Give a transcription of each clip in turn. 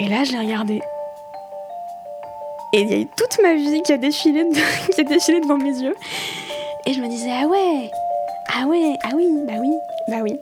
Et là, je l'ai regardé. Et il y a eu toute ma vie qui a défilé, qui a défilé devant mes yeux. Et je me disais, ah ouais, ah ouais, ah oui, bah oui, bah oui.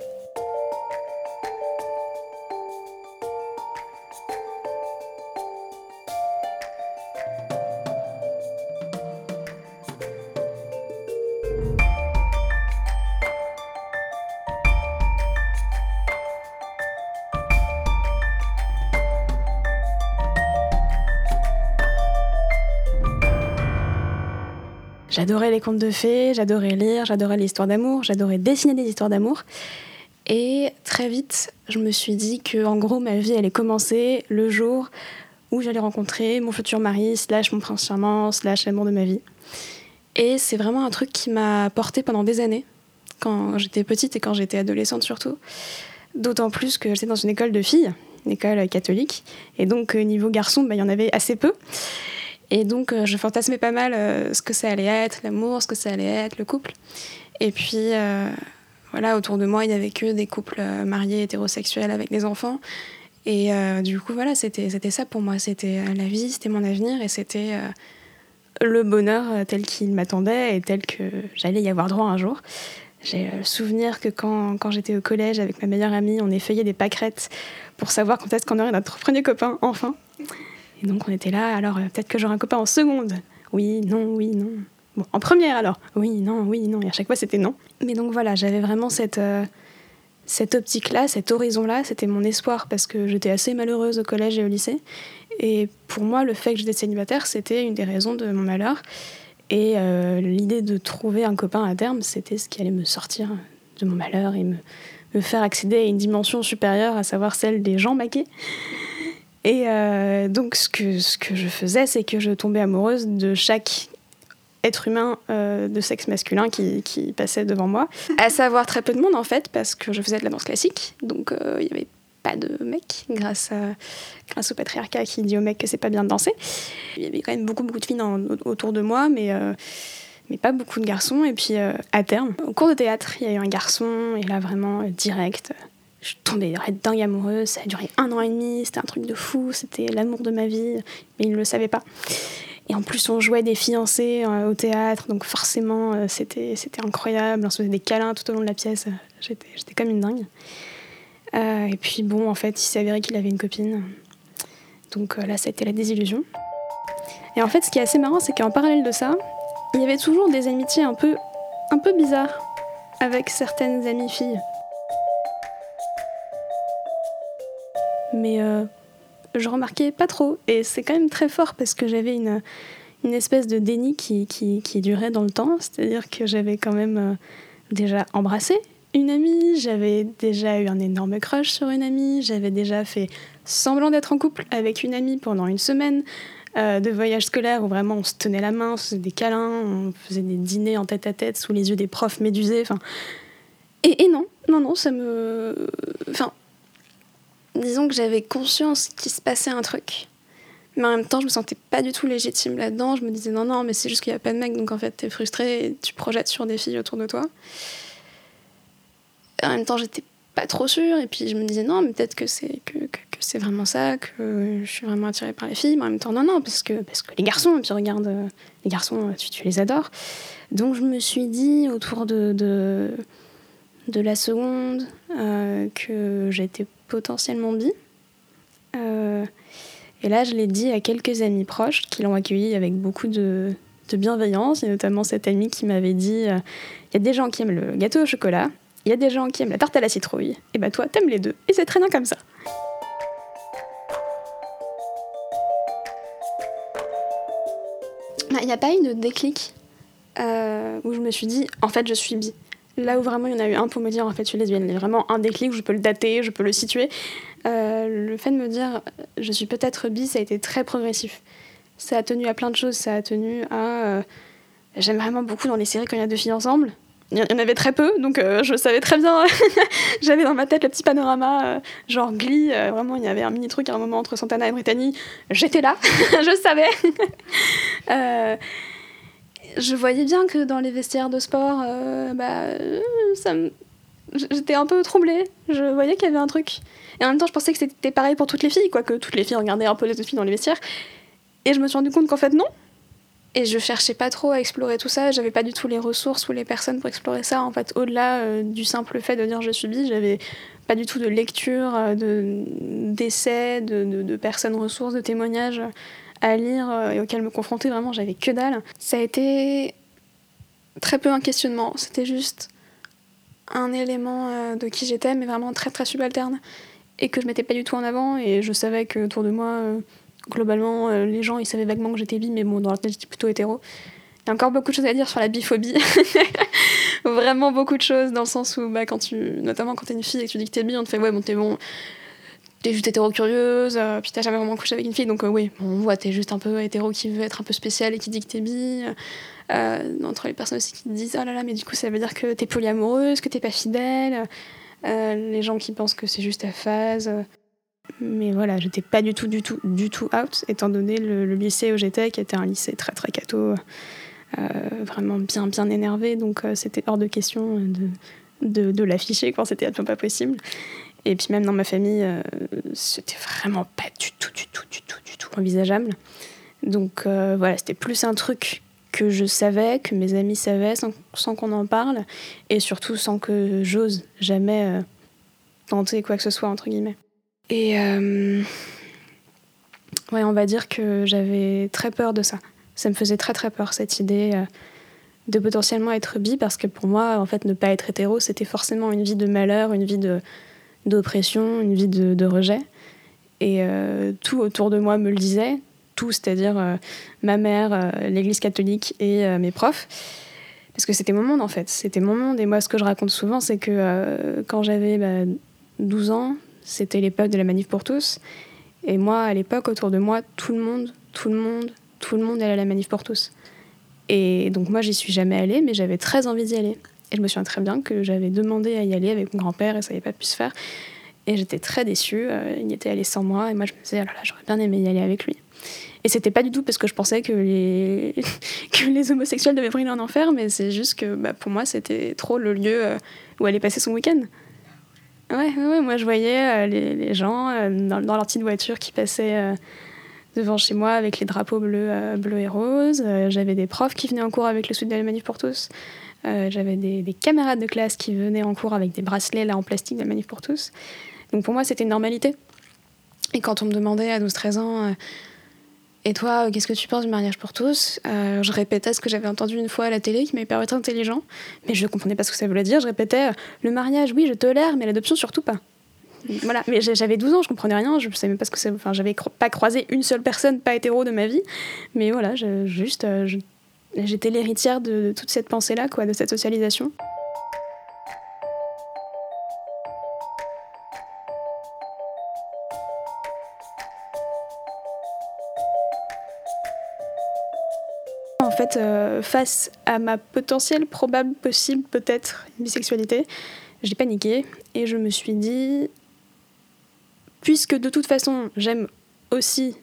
J'adorais les contes de fées, j'adorais lire, j'adorais les histoires d'amour, j'adorais dessiner des histoires d'amour. Et très vite, je me suis dit que, en gros, ma vie allait commencer le jour où j'allais rencontrer mon futur mari, slash mon prince charmant, slash l'amour de ma vie. Et c'est vraiment un truc qui m'a porté pendant des années, quand j'étais petite et quand j'étais adolescente surtout. D'autant plus que j'étais dans une école de filles, une école catholique. Et donc, niveau garçon, bah, il y en avait assez peu. Et donc, euh, je fantasmais pas mal euh, ce que ça allait être, l'amour, ce que ça allait être, le couple. Et puis, euh, voilà, autour de moi, il n'y avait que des couples mariés, hétérosexuels, avec des enfants. Et du coup, voilà, c'était ça pour moi. C'était la vie, c'était mon avenir et c'était le bonheur tel qu'il m'attendait et tel que j'allais y avoir droit un jour. J'ai le souvenir que quand, quand j'étais au collège avec ma meilleure amie, on effeuillait des pâquerettes pour savoir quand est-ce qu'on aurait notre premier copain, enfin. Et donc on était là, alors euh, peut-être que j'aurai un copain en seconde. Oui, non, oui, non. Bon, en première alors. Oui, non, oui, non. Et à chaque fois c'était non. Mais donc voilà, j'avais vraiment cette, euh, cette optique-là, cet horizon-là. C'était mon espoir parce que j'étais assez malheureuse au collège et au lycée. Et pour moi, le fait que j'étais célibataire, c'était une des raisons de mon malheur. Et euh, l'idée de trouver un copain à terme, c'était ce qui allait me sortir de mon malheur et me, me faire accéder à une dimension supérieure, à savoir celle des gens maqués. Et euh, donc, ce que, ce que je faisais, c'est que je tombais amoureuse de chaque être humain euh, de sexe masculin qui, qui, passait devant moi. À savoir très peu de monde, en fait, parce que je faisais de la danse classique. Donc, euh, il n'y avait pas de mecs, grâce, à, grâce au patriarcat qui dit aux mecs que c'est pas bien de danser. Il y avait quand même beaucoup, beaucoup de filles autour de moi, mais mais pas beaucoup de garçons. Et puis à terme, au cours de théâtre, il y a eu un garçon, et là vraiment direct, je tombais dingue amoureuse, ça a duré un an et demi, c'était un truc de fou, c'était l'amour de ma vie, mais il ne le savait pas. Et en plus, on jouait des fiancés euh, au théâtre, donc forcément, euh, c'était, incroyable. On se faisait des câlins tout au long de la pièce. J'étais, j'étais comme une dingue. Euh, et puis, bon, en fait, il s'est avéré qu'il avait une copine. Donc là, ça a été la désillusion. Et en fait, ce qui est assez marrant, c'est qu'en parallèle de ça, il y avait toujours des amitiés un peu, un peu bizarres avec certaines amies filles. Mais euh, je remarquais pas trop. Et c'est quand même très fort parce que j'avais une, une espèce de déni qui, qui, qui durait dans le temps. C'est-à-dire que j'avais quand même euh, déjà embrassé une amie, j'avais déjà eu un énorme crush sur une amie, j'avais déjà fait semblant d'être en couple avec une amie pendant une semaine. Euh, de voyage scolaire où vraiment on se tenait la main, on faisait des câlins, on faisait des dîners en tête à tête sous les yeux des profs médusés. Enfin, et non, non, non, ça me, enfin, disons que j'avais conscience qu'il se passait un truc. Mais en même temps, je me sentais pas du tout légitime là-dedans. Je me disais non, non, mais c'est juste qu'il n'y a pas de mec, donc en fait, t'es frustrée et tu projettes sur des filles autour de toi. En même temps, j'étais pas trop sûre. Et puis je me disais non, mais peut-être que c'est que, que, c'est vraiment ça, que je suis vraiment attirée par les filles. Mais en même temps, non, non, parce que, parce que les garçons, et puis regarde, les garçons, tu, tu les adores. Donc je me suis dit autour de, de, de la seconde euh, que j'étais potentiellement bi. Euh, et là, je l'ai dit à quelques amis proches qui l'ont accueilli avec beaucoup de, bienveillance. Et notamment cette amie qui m'avait dit euh, il y a des gens qui aiment le gâteau au chocolat, il y a des gens qui aiment la tarte à la citrouille. Et bah, toi, t'aimes les deux. Et c'est très bien comme ça. Bah, il n'y a pas eu de déclic euh, où je me suis dit en fait, je suis bi. Là où vraiment il y en a eu un pour me dire en fait je suis lesbienne, il y a vraiment un déclic où je peux le dater, je peux le situer. Euh, le fait de me dire je suis peut-être bi, ça a été très progressif. Ça a tenu à plein de choses, ça a tenu à. Euh, j'aime vraiment beaucoup dans les séries quand il y a deux filles ensemble. Il y en avait très peu, donc euh, je savais très bien. J'avais dans ma tête le petit panorama, genre Glee. vraiment, il y avait un mini truc à un moment entre Santana et Brittany. J'étais là, je savais je voyais bien que dans les vestiaires de sport, euh, bah, ça j'étais un peu troublée. Je voyais qu'il y avait un truc. Et en même temps, je pensais que c'était pareil pour toutes les filles, quoi, que toutes les filles regardaient un peu les autres filles dans les vestiaires. Et je me suis rendu compte qu'en fait, non. Et je cherchais pas trop à explorer tout ça. J'avais pas du tout les ressources ou les personnes pour explorer ça. En fait, au-delà euh, du simple fait de dire je suis bi, j'avais pas du tout de lecture, euh, de, d'essais, de, de, personnes ressources, de témoignages à lire euh, et auxquels me confronter. Vraiment, j'avais que dalle. Ça a été très peu un questionnement. C'était juste un élément de qui j'étais, mais vraiment très très subalterne. Et que je mettais pas du tout en avant. Et je savais que autour de moi globalement, euh, les gens, ils savaient vaguement que j'étais bi, mais bon, dans leur tête, j'étais plutôt hétéro. Il y a encore beaucoup de choses à dire sur la biphobie. Vraiment beaucoup de choses, dans le sens où, bah, quand tu, notamment quand t'es une fille et que tu dis que t'es bi, on te fait, ouais, bon, t'es bon, t'es juste hétéro-curieuse, euh, puis t'as jamais vraiment couché avec une fille, donc euh, oui, on voit, t'es juste un peu hétéro qui veut être un peu spécial et qui dit que t'es bi. entre les personnes aussi qui te disent, oh là là, mais du coup, ça veut dire que t'es polyamoureuse, que t'es pas fidèle. les gens qui pensent que c'est juste ta phase. Mais voilà, j'étais pas du tout, du tout, du tout out, étant donné le, lycée où j'étais, qui était un lycée très, très catho, euh, vraiment bien, bien énervé. Donc euh, c'était hors de question de, de, de l'afficher quand c'était absolument pas possible. Et puis même dans ma famille, euh, c'était vraiment pas du tout, du tout, du tout, du tout envisageable. Donc voilà, c'était plus un truc que je savais, que mes amis savaient, sans, sans qu'on en parle, et surtout sans que j'ose jamais tenter quoi que ce soit, entre guillemets. Et euh, ouais, on va dire que j'avais très peur de ça. Ça me faisait très très peur cette idée euh, de potentiellement être bi parce que pour moi, en fait, ne pas être hétéro, c'était forcément une vie de malheur, une vie de d'oppression, une vie de, rejet. Et euh, tout autour de moi me le disait, tout, c'est-à-dire ma mère, l'Église catholique et mes profs. Parce que c'était mon monde en fait, c'était mon monde. Et moi, ce que je raconte souvent, c'est que quand j'avais 12 bah, ans, c'était l'époque de la manif pour tous. Et moi, à l'époque, autour de moi, tout le monde, tout le monde, tout le monde allait à la manif pour tous. Et donc moi, j'y suis jamais allée, mais j'avais très envie d'y aller. Et je me souviens très bien que j'avais demandé à y aller avec mon grand-père et ça n'avait pas pu se faire. Et j'étais très déçue. Euh, il était allé sans moi et moi, je me disais, oh là j'aurais bien aimé y aller avec lui. Et c'était pas du tout parce que je pensais que les, que les homosexuels devaient brûler en enfer, mais c'est juste que bah, pour moi, c'était trop le lieu euh, où aller passer son week-end. Ouais, ouais, moi je voyais euh, les, les, gens dans, dans, leur petite voiture qui passaient devant chez moi avec les drapeaux bleus, bleus et roses. J'avais des profs qui venaient en cours avec le la Manif pour tous. J'avais des, des, camarades de classe qui venaient en cours avec des bracelets là en plastique de la Manif pour tous. Donc pour moi c'était une normalité. Et quand on me demandait à 12-13 ans et toi, qu'est-ce que tu penses du mariage pour tous? Euh, Je répétais ce que j'avais entendu une fois à la télé qui m'avait paru très intelligent, mais je ne comprenais pas ce que ça voulait dire. Je répétais le mariage, oui, je tolère, mais l'adoption, surtout pas. Voilà, mais j'avais 12 ans, je comprenais rien, je savais même pas ce que c'est. Enfin, j'avais pas croisé une seule personne pas hétéro de ma vie, mais voilà, juste, euh, j'étais l'héritière de, toute cette pensée-là, quoi, de cette socialisation. en fait, euh, face à ma potentielle, probable, possible, peut-être bisexualité, j'ai paniqué et je me suis dit, puisque de toute façon j'aime aussi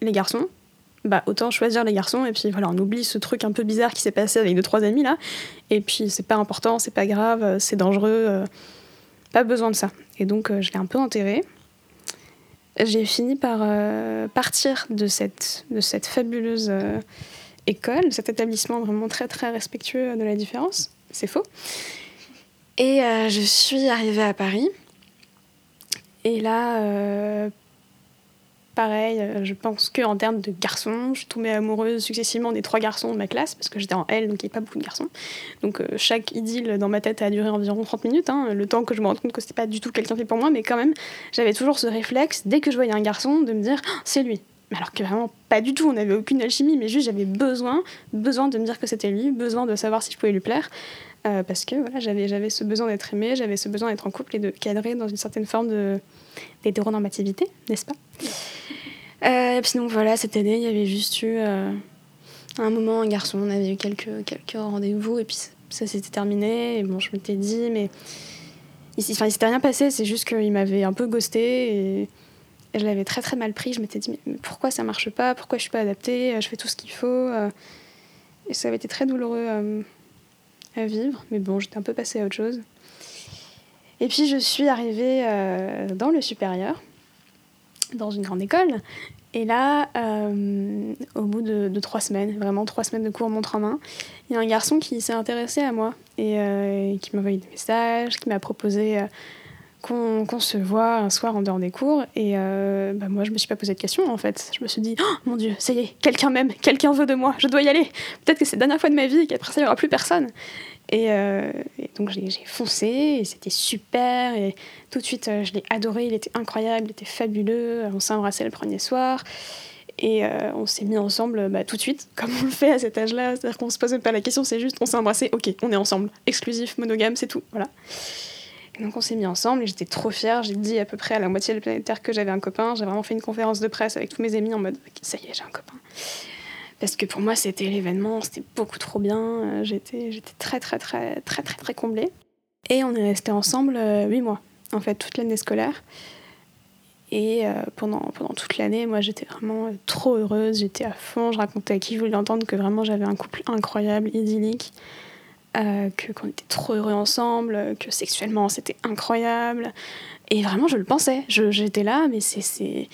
les garçons, bah autant choisir les garçons et puis voilà, on oublie ce truc un peu bizarre qui s'est passé avec deux trois amis là, et puis c'est pas important, c'est pas grave, c'est dangereux, euh, pas besoin de ça. Et donc euh, je l'ai un peu enterré. J'ai fini par partir de cette, de cette fabuleuse école, cet établissement vraiment très très respectueux de la différence. C'est faux. Et euh, je suis arrivée à Paris. Et là, euh, pareil, euh, je pense qu'en termes de garçons, je tombée amoureuse successivement des trois garçons de ma classe, parce que j'étais en L, donc il n'y avait pas beaucoup de garçons. Donc chaque idylle dans ma tête a duré environ 30 minutes, hein, le temps que je me rende compte que c'était pas du tout quelqu'un fait pour moi, mais quand même, j'avais toujours ce réflexe, dès que je voyais un garçon, de me dire ah, c'est lui. Alors que vraiment pas du tout, on n'avait aucune alchimie, mais juste j'avais besoin, besoin de me dire que c'était lui, besoin de savoir si je pouvais lui plaire, euh, parce que voilà, j'avais, j'avais ce besoin d'être aimée, j'avais ce besoin d'être en couple et de cadrer dans une certaine forme de, d'hétéronormativité, n'est-ce pas? Euh, Et puis donc voilà, cette année, il y avait juste eu euh, un moment, un garçon, on avait eu quelques, quelques rendez-vous, et puis ça, s'était terminé, et bon, je m'étais dit, mais il, enfin, il s'était rien passé, c'est juste qu'il m'avait un peu ghosté, et je l'avais très très mal pris. Je m'étais dit, mais pourquoi ça marche pas? Pourquoi je suis pas adaptée? Je fais tout ce qu'il faut. Euh. Et ça avait été très douloureux à vivre. Mais bon, j'étais un peu passée à autre chose. Et puis je suis arrivée dans le supérieur, dans une grande école. Et là, au bout de, trois semaines, vraiment trois semaines de cours montre en main, il y a un garçon qui s'est intéressé à moi et qui m'a envoyé des messages, qui m'a proposé qu'on se voit un soir en dehors des cours. Et euh, bah moi, je me suis pas posé de questions en fait. Je me suis dit, oh, mon Dieu, ça y est, quelqu'un m'aime, quelqu'un veut de moi, je dois y aller. Peut-être que c'est la dernière fois de ma vie qu'après ça, il n'y aura plus personne. Et, euh, donc j'ai foncé et c'était super. Et tout de suite, euh, je l'ai adoré, il était incroyable, il était fabuleux. On s'est embrassé le premier soir. Et on s'est mis ensemble bah, tout de suite, comme on le fait à cet âge-là. C'est-à-dire qu'on se pose même pas la question, c'est juste on s'est embrassé, ok, on est ensemble, exclusif, monogame, c'est tout. Voilà. Donc on s'est mis ensemble et j'étais trop fière. J'ai dit à peu près à la moitié de la planète Terre que j'avais un copain. J'ai vraiment fait une conférence de presse avec tous mes amis en mode ça y est, j'ai un copain. Parce que pour moi, c'était l'événement, c'était beaucoup trop bien. Euh, j'étais, très, très, très, très, très, très comblée. Et on est resté ensemble euh, huit mois, en fait, toute l'année scolaire. Et euh, pendant, pendant toute l'année, moi, j'étais vraiment trop heureuse. J'étais à fond. Je racontais à qui voulait l'entendre que vraiment j'avais un couple incroyable, idyllique. Euh, que qu'on était trop heureux ensemble, que sexuellement c'était incroyable. Et vraiment, je le pensais. J'étais là, mais c'est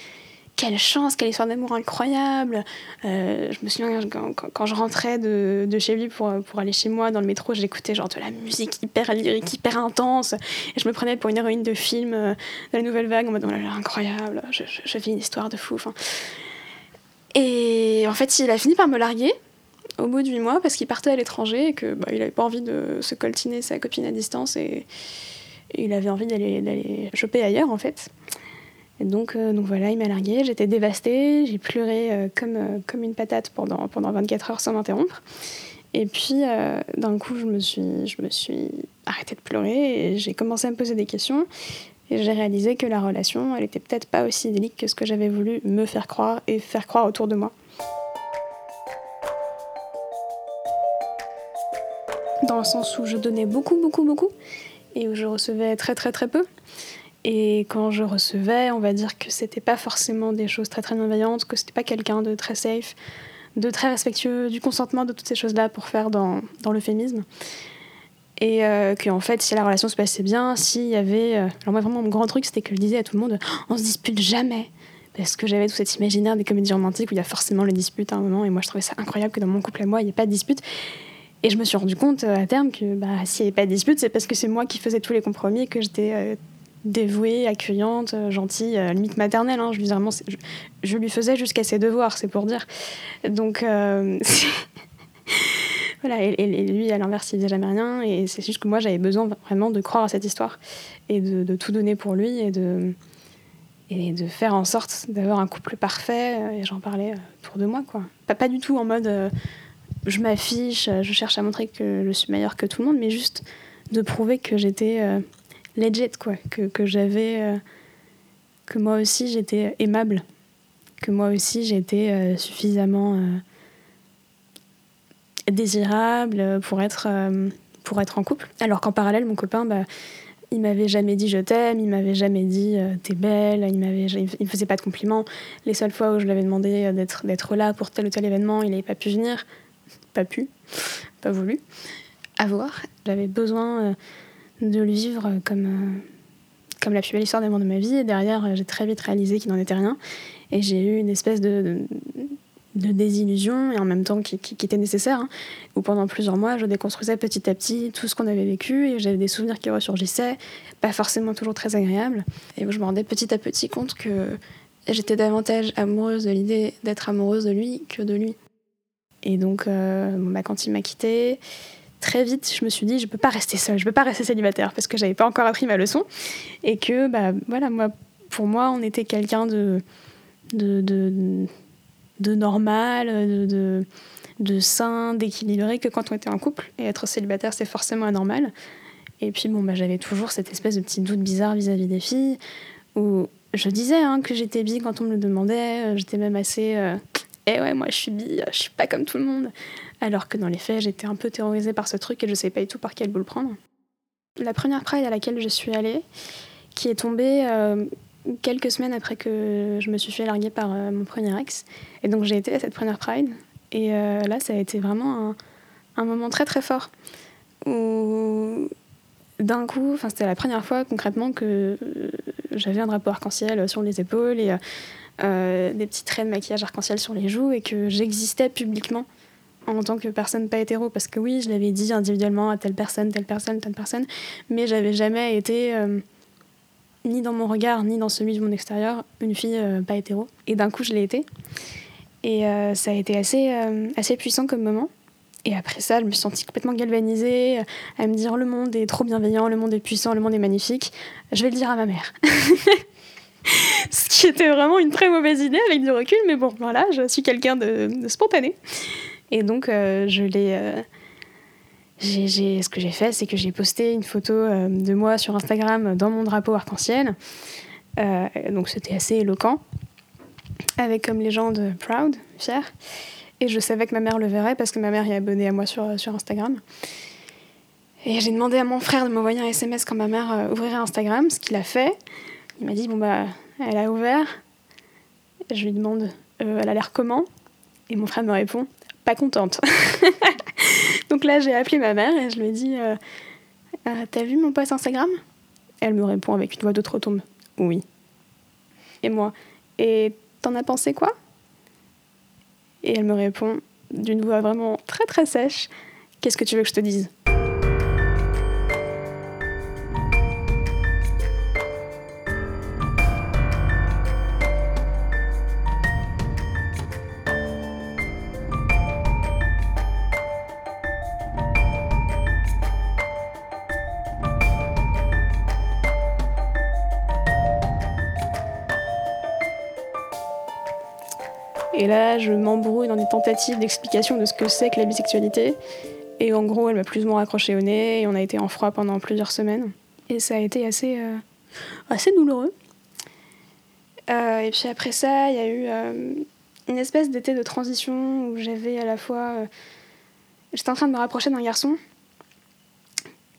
quelle chance, quelle histoire d'amour incroyable. Euh, je me souviens quand, quand, je rentrais de, de, chez lui pour, pour aller chez moi dans le métro, j'écoutais genre de la musique hyper lyrique, hyper intense. Et je me prenais pour une héroïne de film euh, de la nouvelle vague en mode oh là là, incroyable, je, je, vis une histoire de fou. Et en fait, il a fini par me larguer au bout de huit mois parce qu'il partait à l'étranger et que bah, il avait pas envie de se coltiner sa copine à distance et, il avait envie d'aller choper ailleurs en fait. Et donc, euh, donc voilà, il m'a largué, j'étais dévastée, j'ai pleuré euh, comme, euh, comme une patate pendant, pendant 24 heures sans m'interrompre. Et puis, d'un coup, je me, suis, suis arrêtée de pleurer et j'ai commencé à me poser des questions. Et j'ai réalisé que la relation, elle était peut-être pas aussi idyllique que ce que j'avais voulu me faire croire et faire croire autour de moi. Dans le sens où je donnais beaucoup, beaucoup, beaucoup, et où je recevais très, très, très peu. Et quand je recevais, on va dire que c'était pas forcément des choses très, très bienveillantes, que c'était pas quelqu'un de très safe, de très respectueux du consentement, de toutes ces choses-là pour faire dans, dans l'euphémisme. Et euh, qu'en fait, si la relation se passait bien, s'il y avait. Euh, alors, moi, vraiment, mon grand truc, c'était que je disais à tout le monde on se dispute jamais parce que j'avais tout cet imaginaire des comédies romantiques où il y a forcément les disputes à un moment, et moi je trouvais ça incroyable que dans mon couple à moi, il n'y ait pas de dispute. Et je me suis rendu compte euh, à terme que bah, s'il n'y avait pas de dispute, c'est parce que c'est moi qui faisais tous les compromis, que j'étais euh, dévouée, accueillante, euh, gentille, limite maternelle. Hein. Je, lui faisais jusqu'à ses devoirs, c'est pour dire. Donc, voilà. Et, lui, à l'inverse, il faisait jamais rien. Et c'est juste que moi, j'avais besoin vraiment de croire à cette histoire et de, tout donner pour lui et de, faire en sorte d'avoir un couple parfait. Et j'en parlais autour de moi, quoi. Pas du tout en mode je m'affiche, je cherche à montrer que je suis meilleure que tout le monde, mais juste de prouver que j'étais euh, legit, quoi, que, que j'avais, euh, que moi aussi j'étais aimable, que moi aussi j'étais euh, suffisamment désirable pour être, pour être en couple. Alors qu'en parallèle, mon copain, bah, il m'avait jamais dit je t'aime, il m'avait jamais dit t'es belle, il m'avait, il me faisait pas de compliments. Les seules fois où je lui avais demandé d'être, d'être là pour tel ou tel événement, il n'avait pas pu venir pas pu, pas voulu avoir. J'avais besoin euh, de le vivre comme, euh, comme la plus belle histoire d'amour de ma vie. Et derrière, euh, j'ai très vite réalisé qu'il n'en était rien. Et j'ai eu une espèce de, de, désillusion, et en même temps qui, qui, était nécessaire, hein, où pendant plusieurs mois, je déconstruisais petit à petit tout ce qu'on avait vécu, et j'avais des souvenirs qui ressurgissaient, pas forcément toujours très agréables. Et je me rendais petit à petit compte que j'étais davantage amoureuse de l'idée d'être amoureuse de lui que de lui. Et donc, euh, quand il m'a quittée, très vite, je me suis dit, je peux pas rester seule, je peux pas rester célibataire parce que j'avais pas encore appris ma leçon. Et que, bah, voilà, moi, pour moi, on était quelqu'un de, normal, de, sain, d'équilibré que quand on était en couple. Et être célibataire, c'est forcément anormal. Et puis, bon, bah, j'avais toujours cette espèce de petit doute bizarre vis-à-vis des filles où je disais hein, que j'étais bi quand on me le demandait. J'étais même assez. Euh, eh ouais, moi je suis bi, je suis pas comme tout le monde. Alors que dans les faits, j'étais un peu terrorisée par ce truc et je sais pas du tout par quel bout le prendre. La première Pride à laquelle je suis allée, qui est tombée euh, quelques semaines après que je me suis fait larguer par euh, mon premier ex. Et donc j'ai été à cette première Pride. Et euh, là, ça a été vraiment un, un, moment très très fort. Où d'un coup, c'était la première fois concrètement que j'avais un drapeau arc-en-ciel sur les épaules et des petits traits de maquillage arc-en-ciel sur les joues et que j'existais publiquement en tant que personne pas hétéro parce que oui je l'avais dit individuellement à telle personne telle personne telle personne mais j'avais jamais été ni dans mon regard ni dans celui de mon extérieur une fille pas hétéro et d'un coup je l'ai été et ça a été assez assez puissant comme moment et après ça, je me suis sentie complètement galvanisée, à me dire le monde est trop bienveillant, le monde est puissant, le monde est magnifique. Je vais le dire à ma mère. Ce qui était vraiment une très mauvaise idée avec du recul, mais bon, voilà, je suis quelqu'un de, spontané. Et donc, euh, je l'ai. Euh, ce que j'ai fait, c'est que j'ai posté une photo euh, de moi sur Instagram dans mon drapeau arc-en-ciel. donc, c'était assez éloquent, avec comme légende Proud, fier. Et je savais que ma mère le verrait parce que ma mère est abonnée à moi sur, sur Instagram. Et j'ai demandé à mon frère de m'envoyer un SMS quand ma mère ouvrirait Instagram, ce qu'il a fait. Il m'a dit Bon, bah, elle a ouvert. Je lui demande euh, Elle a l'air comment? Et mon frère me répond Pas contente. Donc là, j'ai appelé ma mère et je lui ai dit euh, T'as vu mon post Instagram? Elle me répond avec une voix de trop tombe Oui. Et moi Et t'en as pensé quoi? Et elle me répond d'une voix vraiment très très sèche Qu'est-ce que tu veux que je te dise? Et là, je m'embrouille dans des tentatives d'explication de ce que c'est que la bisexualité. Et en gros, elle m'a plus ou moins accroché au nez et on a été en froid pendant plusieurs semaines. Et ça a été assez, euh, assez douloureux. Euh, et puis après ça, il y a eu euh, une espèce d'été de transition où j'avais à la fois. J'étais en train de me rapprocher d'un garçon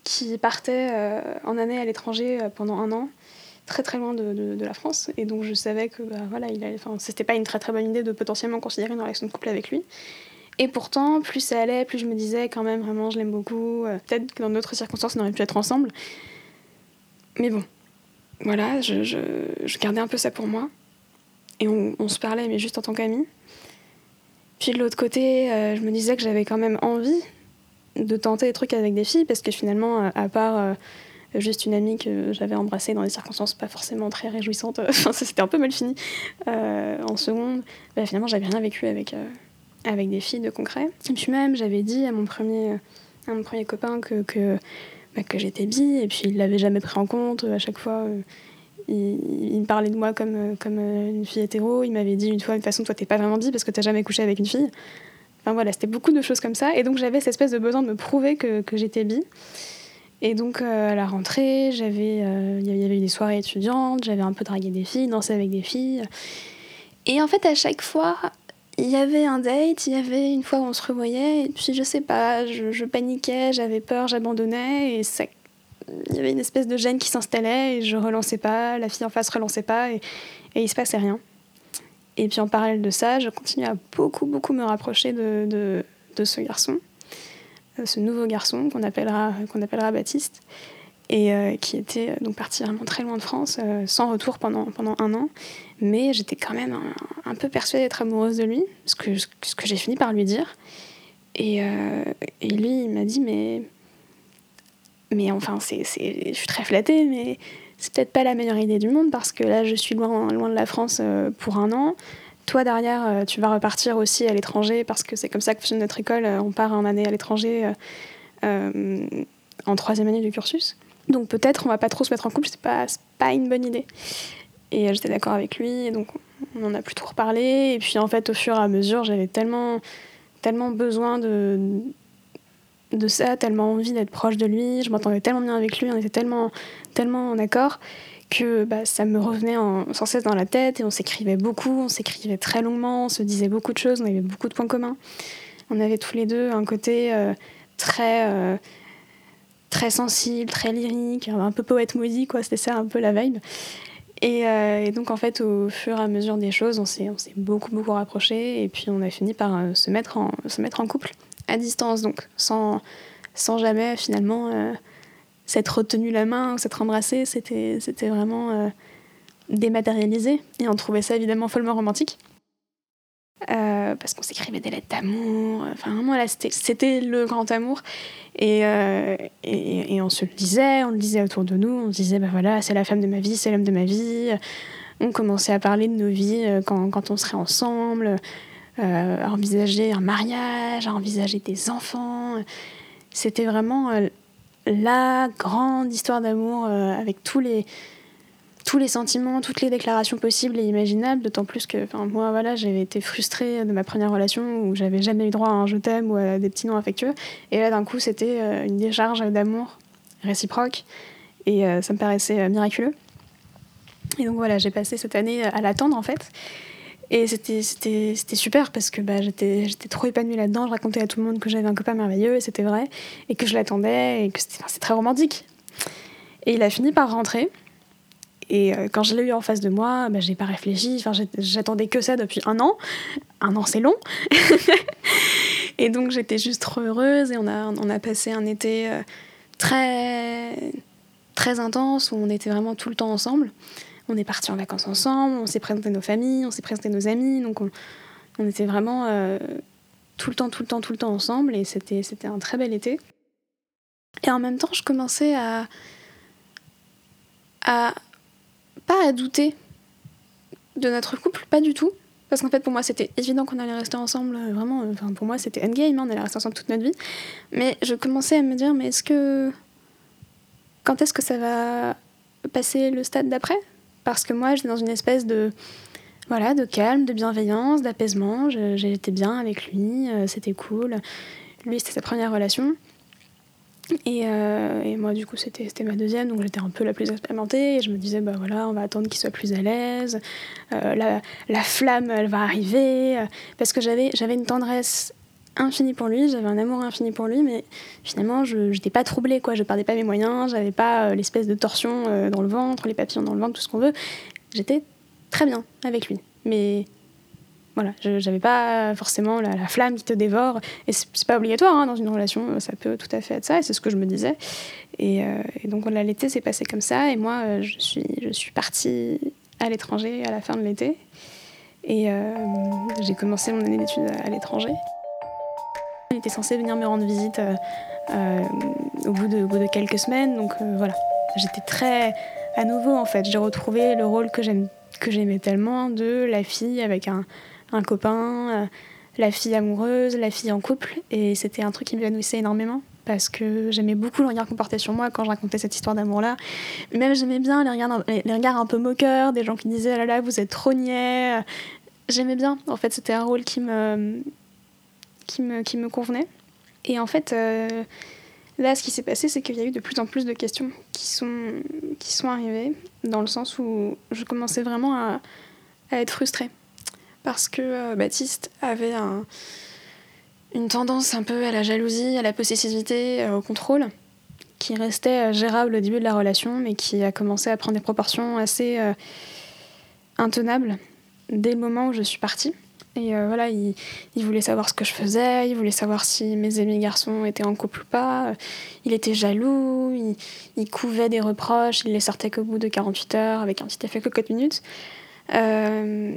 qui partait en année à l'étranger pendant un an très très loin de, de, la France. Et donc je savais que bah, voilà il enfin c'était pas une très très bonne idée de potentiellement considérer une relation de couple avec lui. Et pourtant plus ça allait plus je me disais quand même vraiment je l'aime beaucoup. Euh, peut-être que dans d'autres circonstances on aurait pu être ensemble. Mais bon voilà je, je, gardais un peu ça pour moi. Et on, se parlait mais juste en tant qu'amis. Puis de l'autre côté euh, je me disais que j'avais quand même envie de tenter des trucs avec des filles parce que finalement à part euh, juste une amie que j'avais embrassée dans des circonstances pas forcément très réjouissantes. enfin, c'était un peu mal fini euh, en seconde. Bah, finalement, j'avais rien vécu avec, euh, avec des filles de concret. Et puis même, j'avais dit à mon premier, à mon premier copain que, que, bah, j'étais bi, et puis il l'avait jamais pris en compte. À chaque fois, euh, il, me parlait de moi comme, comme une fille hétéro. Il m'avait dit une fois, de toute façon, toi t'es pas vraiment bi parce que t'as jamais couché avec une fille. Enfin voilà, c'était beaucoup de choses comme ça. Et donc j'avais cette espèce de besoin de me prouver que j'étais bi. Et donc euh, à la rentrée, j'avais, euh, il y avait eu des soirées étudiantes, j'avais un peu dragué des filles, dansé avec des filles. Et en fait, à chaque fois, il y avait un date, il y avait une fois où on se revoyait, et puis je sais pas, je, paniquais, j'avais peur, j'abandonnais, et ça, il y avait une espèce de gêne qui s'installait, et je relançais pas, la fille en face relançait pas, et, et il se passait rien. Et puis en parallèle de ça, je continuais à beaucoup, beaucoup me rapprocher de, de, de ce garçon. Euh, ce nouveau garçon qu'on appellera, qu'on appellera Baptiste, et euh, qui était euh, donc parti vraiment très loin de France, sans retour pendant, pendant un an. Mais j'étais quand même un, peu persuadée d'être amoureuse de lui, ce que, ce que j'ai fini par lui dire. Et, et lui, il m'a dit, mais, mais enfin, c'est, je suis très flattée, mais c'est peut-être pas la meilleure idée du monde parce que là, je suis loin, loin de la France pour un an. Toi, derrière, euh, tu vas repartir aussi à l'étranger parce que c'est comme ça que fonctionne notre école. Euh, on part en année à l'étranger euh, en troisième année du cursus. Donc peut-être on va pas trop se mettre en couple, c'est pas, pas une bonne idée. Et j'étais d'accord avec lui, et donc on en a plus trop reparlé. Et puis en fait, au fur et à mesure, j'avais tellement, besoin de, de ça, tellement envie d'être proche de lui. Je m'entendais tellement bien avec lui, on était tellement, tellement en accord que bah, ça me revenait sans cesse dans la tête et on s'écrivait beaucoup, on s'écrivait très longuement, on se disait beaucoup de choses, on avait beaucoup de points communs. On avait tous les deux un côté euh, très, euh, très sensible, très lyrique, un peu poète maudit, quoi, c'était ça un peu la vibe. Euh, et, donc en fait, au fur et à mesure des choses, on s'est, on s'est beaucoup, beaucoup rapprochés et puis on a fini par se, mettre en, se mettre en couple, à distance, donc sans, sans jamais finalement s'être retenu la main ou s'être embrassé, c'était, vraiment dématérialisé. Et on trouvait ça évidemment follement romantique. Euh, parce qu'on s'écrivait des lettres d'amour. Enfin, vraiment, là, c'était le grand amour. Euh, et, et, on se le disait, on le disait autour de nous. On se disait, ben voilà, c'est la femme de ma vie, c'est l'homme de ma vie. On commençait à parler de nos vies euh, quand, quand on serait ensemble, à envisager un mariage, à envisager des enfants. C'était vraiment la grande histoire d'amour avec tous les tous les sentiments, toutes les déclarations possibles et imaginables, d'autant plus que moi, voilà, j'avais été frustrée de ma première relation où j'avais jamais eu droit à un je t'aime ou à des petits noms affectueux. Et là, d'un coup, c'était euh, une décharge d'amour réciproque et euh, ça me paraissait euh, miraculeux. Et donc voilà, j'ai passé cette année à l'attendre en fait. Et c'était, super parce que bah, j'étais, trop épanouie là-dedans. Je racontais à tout le monde que j'avais un copain merveilleux et c'était vrai. Et que je l'attendais et que c'était, très romantique. Et il a fini par rentrer. Et euh, quand je l'ai eu en face de moi, bah, j'ai pas réfléchi. Enfin, j'attendais que ça depuis un an. Un an, c'est long. et donc, j'étais juste trop heureuse. Et on a, on a passé un été euh, très, très intense où on était vraiment tout le temps ensemble. On est parti en vacances ensemble, on s'est présenté nos familles, on s'est présenté nos amis. Donc, on, était vraiment euh, tout le temps, tout le temps, tout le temps ensemble. Et c'était un très bel été. Et en même temps, je commençais à, à pas à douter de notre couple, pas du tout. Parce qu'en fait, pour moi, c'était évident qu'on allait rester ensemble. Euh, vraiment, euh, enfin, pour moi, c'était endgame, hein, on allait rester ensemble toute notre vie. Mais je commençais à me dire, mais est-ce que. Quand est-ce que ça va passer le stade d'après? Parce que moi, j'étais dans une espèce de. Voilà, de calme, de bienveillance, d'apaisement. J'étais bien avec lui, euh, c'était cool. Lui, c'était sa première relation. Euh, et, moi, du coup, c'était ma deuxième, donc j'étais un peu la plus expérimentée. Et je me disais, bah voilà, on va attendre qu'il soit plus à l'aise. Euh, la, la, flamme, elle va arriver. parce que j'avais une tendresse infinie pour lui, j'avais un amour infini pour lui, mais finalement, je n'étais pas troublée, quoi. Je perdais pas mes moyens, j'avais pas euh, l'espèce de torsion dans le ventre, les papillons dans le ventre, tout ce qu'on veut. J'étais très bien avec lui. Mais voilà, je n'avais pas forcément la, flamme qui te dévore. Et c'est pas obligatoire hein, dans une relation, ça peut tout à fait être ça, et c'est ce que je me disais. Et, euh, donc l'été s'est passé comme ça, et moi euh, je, suis, partie à l'étranger à la fin de l'été. Et euh, j'ai commencé mon année d'études à, l'étranger. Était censé venir me rendre visite au, bout de, au bout de quelques semaines, donc voilà. J'étais très à nouveau en fait, j'ai retrouvé le rôle que j'aimais tellement de la fille avec un, copain, euh, la fille amoureuse, la fille en couple. Et c'était un truc qui m'évanouissait énormément parce que j'aimais beaucoup le regard qu'on portait sur moi quand je racontais cette histoire d'amour-là. Même j'aimais bien les regards, les regards un peu moqueurs, des gens qui disaient ah là là, vous êtes trop niais. J'aimais bien. En fait, c'était un rôle qui me, qui me, qui me convenait. Et en fait, euh, là, ce qui s'est passé, c'est qu'il y a eu de plus en plus de questions qui sont, qui sont arrivées, dans le sens où je commençais vraiment à, à être frustrée parce que euh, Baptiste avait une tendance un peu à la jalousie, à la possessivité, euh, au contrôle, qui restait gérable au début de la relation, mais qui a commencé à prendre des proportions assez intenables dès le moment où je suis partie. Et voilà, il, voulait savoir ce que je faisais, il voulait savoir si mes amis garçons étaient en couple ou pas. Il était jaloux, il, couvait des reproches, il les sortait qu'au bout de 48 heures avec un petit effet cocotte minutes. Euh,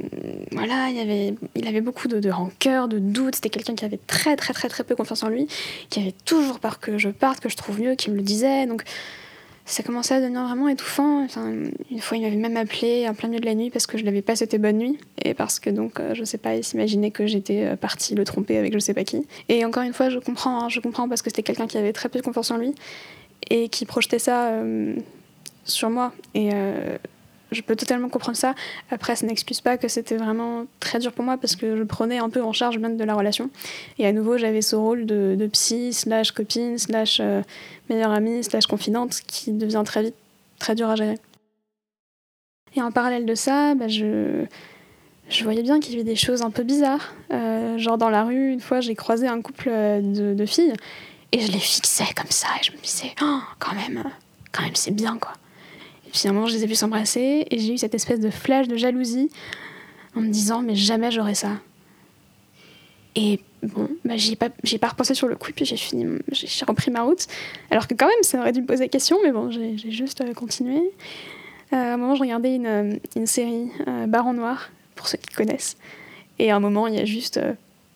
voilà, il, avait, il avait beaucoup de, rancœur, de doute. C'était quelqu'un qui avait très, très, très, très peu confiance en lui, qui avait toujours peur que je parte, que je trouve mieux, qui me le disait. Donc, ça commençait à devenir vraiment étouffant. une fois, il m'avait même appelé en plein milieu de la nuit parce que je l'avais pas souhaité bonne nuit et parce que donc, euh, je sais pas, il s'imaginait que j'étais euh, partie le tromper avec je sais pas qui. Et encore une fois, je comprends, hein, je comprends parce que c'était quelqu'un qui avait très peu confiance en lui et qui projetait ça sur moi. Et je peux totalement comprendre ça. Après, ça n'excuse pas que c'était vraiment très dur pour moi parce que je prenais un peu en charge même de la relation. Et à nouveau, j'avais ce rôle de, psy, slash copine, slash euh, meilleure amie, slash confidente qui devient très vite très dur à gérer. Et en parallèle de ça, bah, je, voyais bien qu'il y avait des choses un peu bizarres. Euh, genre dans la rue, une fois, j'ai croisé un couple de, de, filles et je les fixais comme ça et je me disais, oh, quand même, quand même, c'est bien quoi. Finalement, je les ai vus s'embrasser et j'ai eu cette espèce de flash de jalousie en me disant mais jamais j'aurais ça. Et bon, bah, j'ai pas, pas repensé sur le coup, puis j'ai fini, j'ai repris ma route. Alors que quand même, ça aurait dû me poser question, mais bon, j'ai juste euh, continué. Euh, à un moment, je regardais une, euh, une série, Baron Noir, pour ceux qui connaissent. Et à un moment, il y a juste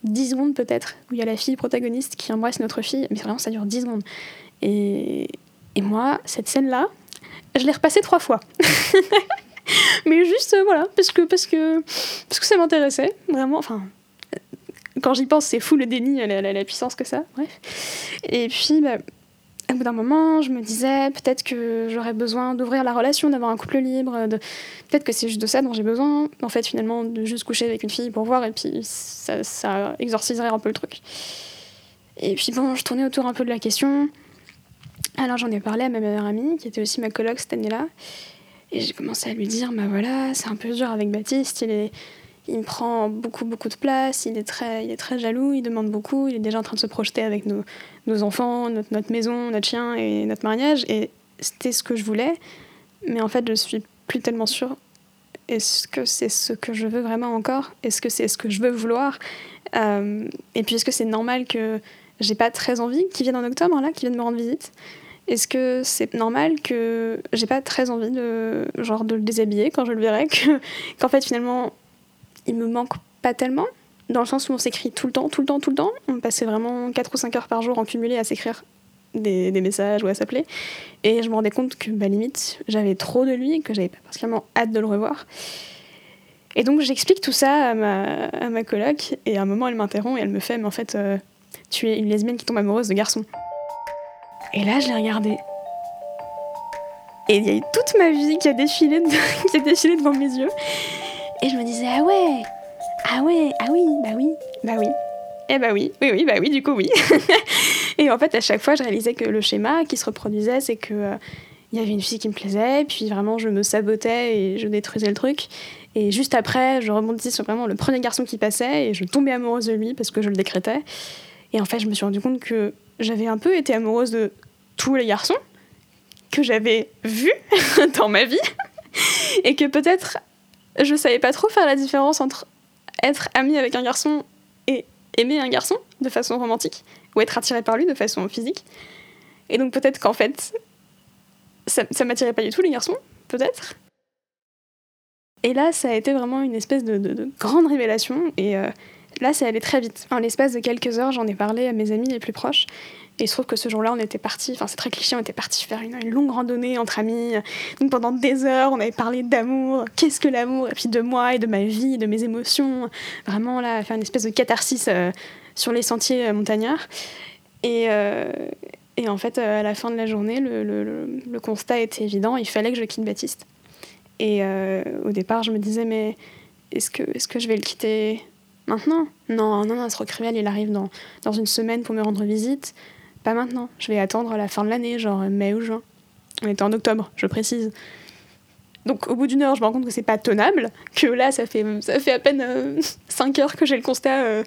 10 secondes peut-être, où il y a la fille protagoniste qui embrasse notre fille, mais vraiment, ça dure 10 secondes. Et, et moi, cette scène-là, je l'ai repassée trois fois. mais juste, voilà, parce que, parce que, parce que ça m'intéressait, vraiment. Enfin, quand j'y pense, c'est fou le déni, la, puissance que ça. Bref. Et puis, bah, au bout d'un moment, je me disais peut-être que j'aurais besoin d'ouvrir la relation, d'avoir un couple libre. Peut-être que c'est juste de ça dont j'ai besoin. En fait, finalement, de juste coucher avec une fille pour voir, et puis ça exorciserait un peu le truc. Et puis bon, je tournais autour un peu de la question. Alors j'en ai parlé à ma meilleure amie, qui était aussi ma coloc cette année-là. Et j'ai commencé à lui dire, bah voilà, c'est un peu dur avec Baptiste, il est il prend beaucoup, beaucoup de place, il est, très, il est très jaloux, il demande beaucoup, il est déjà en train de se projeter avec nos, nos enfants, notre, notre, maison, notre chien et notre mariage. Et c'était ce que je voulais, mais en fait, je suis plus tellement sûre. Est-ce que c'est ce que je veux vraiment encore? Est-ce que c'est ce que je veux vouloir? Euh, Et puis, est-ce que c'est normal que j'ai pas très envie qu'il vienne en octobre, là, qu'il vienne me rendre visite? Est-ce que c'est normal que j'ai pas très envie de genre de le déshabiller quand je le verrai qu'en fait finalement il me manque pas tellement, dans le sens où on s'écrit tout le temps, tout le temps, tout le temps. On passait vraiment 4 ou 5 heures par jour en cumulé à s'écrire des, des, messages ou à s'appeler. Et je me rendais compte que, bah, limite, j'avais trop de lui et que j'avais pas particulièrement hâte de le revoir. Et donc j'explique tout ça à ma, à ma coloc, et à un moment elle m'interrompt et elle me fait, mais en fait, euh, tu es une lesbienne qui tombe amoureuse de garçons. Et là, je l'ai regardé. Et il y a eu toute ma vie qui a défilé, qui a défilé devant mes yeux. Et je me disais, ah ouais, ah ouais, ah oui, bah oui, bah oui. Eh bah oui, oui, oui, bah oui, du coup oui. et en fait, à chaque fois, je réalisais que le schéma qui se reproduisait, c'est que euh, il y avait une fille qui me plaisait, puis vraiment je me sabotais et je détruisais le truc. Et juste après, je rebondissais sur vraiment le premier garçon qui passait et je tombais amoureuse de lui parce que je le décrétais. Et en fait, je me suis rendu compte que j'avais un peu été amoureuse de tous les garçons que j'avais vus dans ma vie et que peut-être je savais pas trop faire la différence entre être amie avec un garçon et aimer un garçon de façon romantique, ou être attiré par lui de façon physique. Et donc peut-être qu'en fait, ça, ça m'attirait pas du tout les garçons, peut-être. Et là, ça a été vraiment une espèce de, grande révélation, et euh, là, ça allait très vite. En l'espace de quelques heures, j'en ai parlé à mes amis les plus proches, et il se trouve que ce jour-là, on était parti, enfin c'est très cliché, on était parti faire une, longue randonnée entre amis. Donc pendant des heures, on avait parlé d'amour, qu'est-ce que l'amour, et puis de moi et de ma vie, de mes émotions. Vraiment là, faire une espèce de catharsis euh, sur les sentiers euh, montagnards. Et, euh, et, en fait, à la fin de la journée, le, le, le, constat était évident, il fallait que je quitte Baptiste. Et au départ, je me disais, mais est-ce que, est -ce que je vais le quitter? Maintenant Non, non, non, cruel, il arrive dans, dans une semaine pour me rendre visite. Pas maintenant, je vais attendre la fin de l'année, genre mai ou juin. On était en octobre, je précise. Donc au bout d'une heure, je me rends compte que c'est pas tenable, que là, ça fait, ça fait à peine 5 euh, heures que j'ai le constat euh,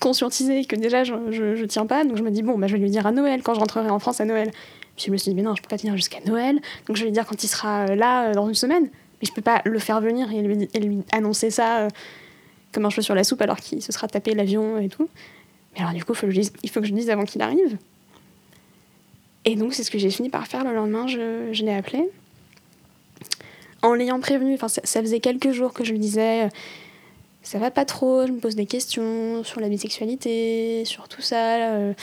conscientisé, que déjà je, je, tiens pas. Donc je me dis, bon, bah, je vais lui dire à Noël, quand je rentrerai en France à Noël. Puis je me suis dit, mais non, je peux pas tenir jusqu'à Noël. Donc je vais lui dire quand il sera euh, là dans une semaine. Mais je peux pas le faire venir et lui, et lui annoncer ça comme un cheveu sur la soupe alors qu'il se sera tapé l'avion et tout. Mais alors du coup, il faut que je le dise avant qu'il arrive. Et donc, c'est ce que j'ai fini par faire le lendemain. Je, l'ai appelé. En l'ayant prévenu, ça, faisait quelques jours que je lui disais ça va pas trop, je me pose des questions sur la bisexualité, sur tout ça, euh,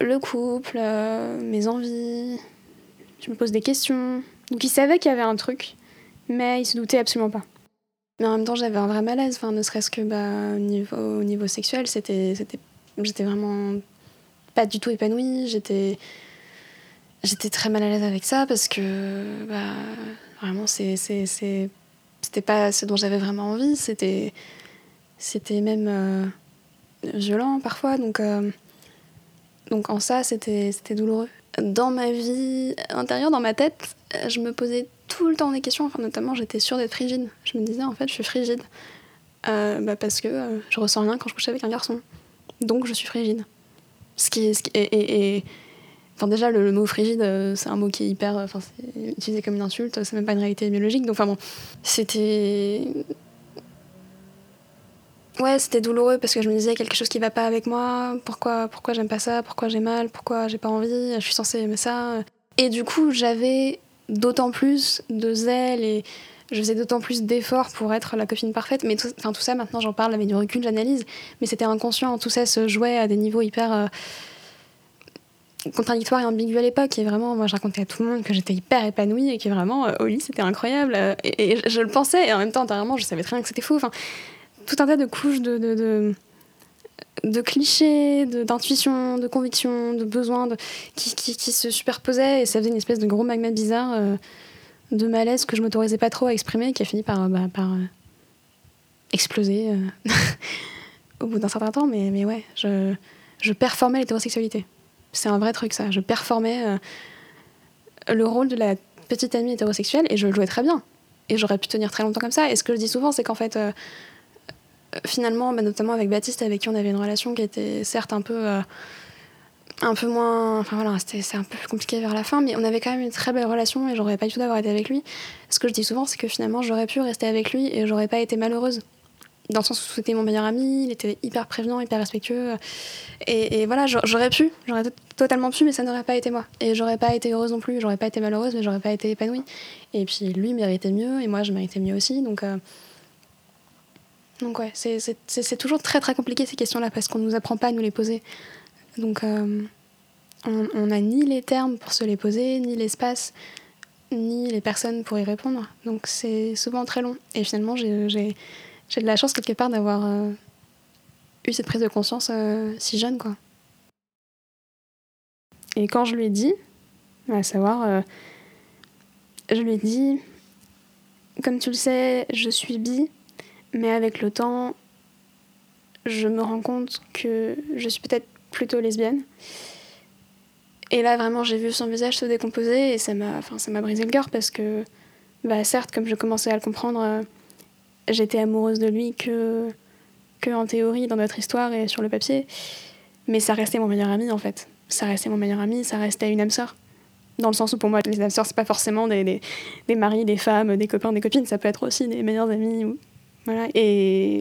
le couple, euh, mes envies. Je me pose des questions. Donc, il savait qu'il y avait un truc, mais il se doutait absolument pas. Mais en même temps, j'avais un vrai malaise, enfin, ne serait-ce que bah, au, niveau, au niveau sexuel, c'était, c'était, j'étais vraiment pas du tout épanouie. J'étais j'étais très mal à l'aise avec ça parce que bah, vraiment c'est c'était pas ce dont j'avais vraiment envie c'était c'était même euh, violent parfois donc euh, donc en ça c'était c'était douloureux dans ma vie intérieure dans ma tête je me posais tout le temps des questions enfin notamment j'étais sûre d'être frigide je me disais en fait je suis frigide euh, bah, parce que je ressens rien quand je couche avec un garçon donc je suis frigide ce qui, qui et Enfin, déjà, le, mot frigide, euh, c'est un mot qui est hyper. Euh, enfin, c'est utilisé comme une insulte, c'est même pas une réalité biologique. Donc, enfin bon, c'était. ouais, c'était douloureux parce que je me disais quelque chose qui va pas avec moi. Pourquoi, pourquoi j'aime pas ça? Pourquoi j'ai mal? Pourquoi j'ai pas envie? Je suis censée aimer ça. Et du coup, j'avais d'autant plus de zèle et je faisais d'autant plus d'efforts pour être la copine parfaite. Mais tout, ça, maintenant, j'en parle avec du recul, j'analyse. Mais c'était inconscient. Tout ça se jouait à des niveaux hyper. Euh, contradictoires et ambigus à l'époque et vraiment moi je racontais à tout le monde que j'étais hyper épanouie et que vraiment euh, au lit c'était incroyable et, je le pensais et en même temps intérieurement je savais très bien que c'était faux enfin tout un tas de couches de, de, clichés, d'intuition, de, conviction, de besoins de, qui, qui, qui, se superposaient et ça faisait une espèce de gros magma bizarre euh, de malaise que je m'autorisais pas trop à exprimer qui a fini par, bah, par euh, exploser euh, au bout d'un certain temps. Mais, mais ouais, je, je performais l'hétérosexualité. C'est un vrai truc ça. Je performais le rôle de la petite amie hétérosexuelle et je le jouais très bien. Et j'aurais pu tenir très longtemps comme ça. Et ce que je dis souvent, c'est qu'en fait, finalement, bah, notamment avec Baptiste, avec qui on avait une relation qui était certes un peu, euh, un peu moins. Enfin voilà, c'était un peu plus compliqué vers la fin, mais on avait quand même une très belle relation et j'aurais pas du tout d'avoir été avec lui. Ce que je dis souvent, c'est que finalement, j'aurais pu rester avec lui et j'aurais pas été malheureuse. Dans le sens où c'était mon meilleur ami, il était hyper prévenant, hyper respectueux. Et, et voilà, j'aurais pu, j'aurais totalement pu, mais ça n'aurait pas été moi. Et j'aurais pas été heureuse non plus, j'aurais pas été malheureuse, mais j'aurais pas été épanouie. Et puis lui méritait mieux, et moi je méritais mieux aussi. Donc. Euh, donc ouais, c'est toujours très très compliqué ces questions-là parce qu'on ne nous apprend pas à nous les poser. Donc euh, on n'a ni les termes pour se les poser, ni l'espace, ni les personnes pour y répondre. Donc c'est souvent très long. Et finalement, j'ai de la chance quelque part d'avoir euh, eu cette prise de conscience euh, si jeune. quoi. Et quand je lui ai dit, à savoir, je lui ai dit, comme tu le sais, je suis bi mais avec le temps, je me rends compte que je suis peut-être plutôt lesbienne. Et là, vraiment, j'ai vu son visage se décomposer et ça m'a, enfin, ça m'a brisé le cœur parce que, bah, certes, comme je commençais à le comprendre, euh, j'étais amoureuse de lui que, que en théorie, dans notre histoire et sur le papier. Mais ça restait mon meilleur ami, en fait. Ça restait mon meilleur ami, ça restait une âme sœur. Dans le sens où pour moi, les âmes sœurs, c'est pas forcément des, des, des, maris, des femmes, des copains, des copines, ça peut être aussi des meilleurs amis ou et,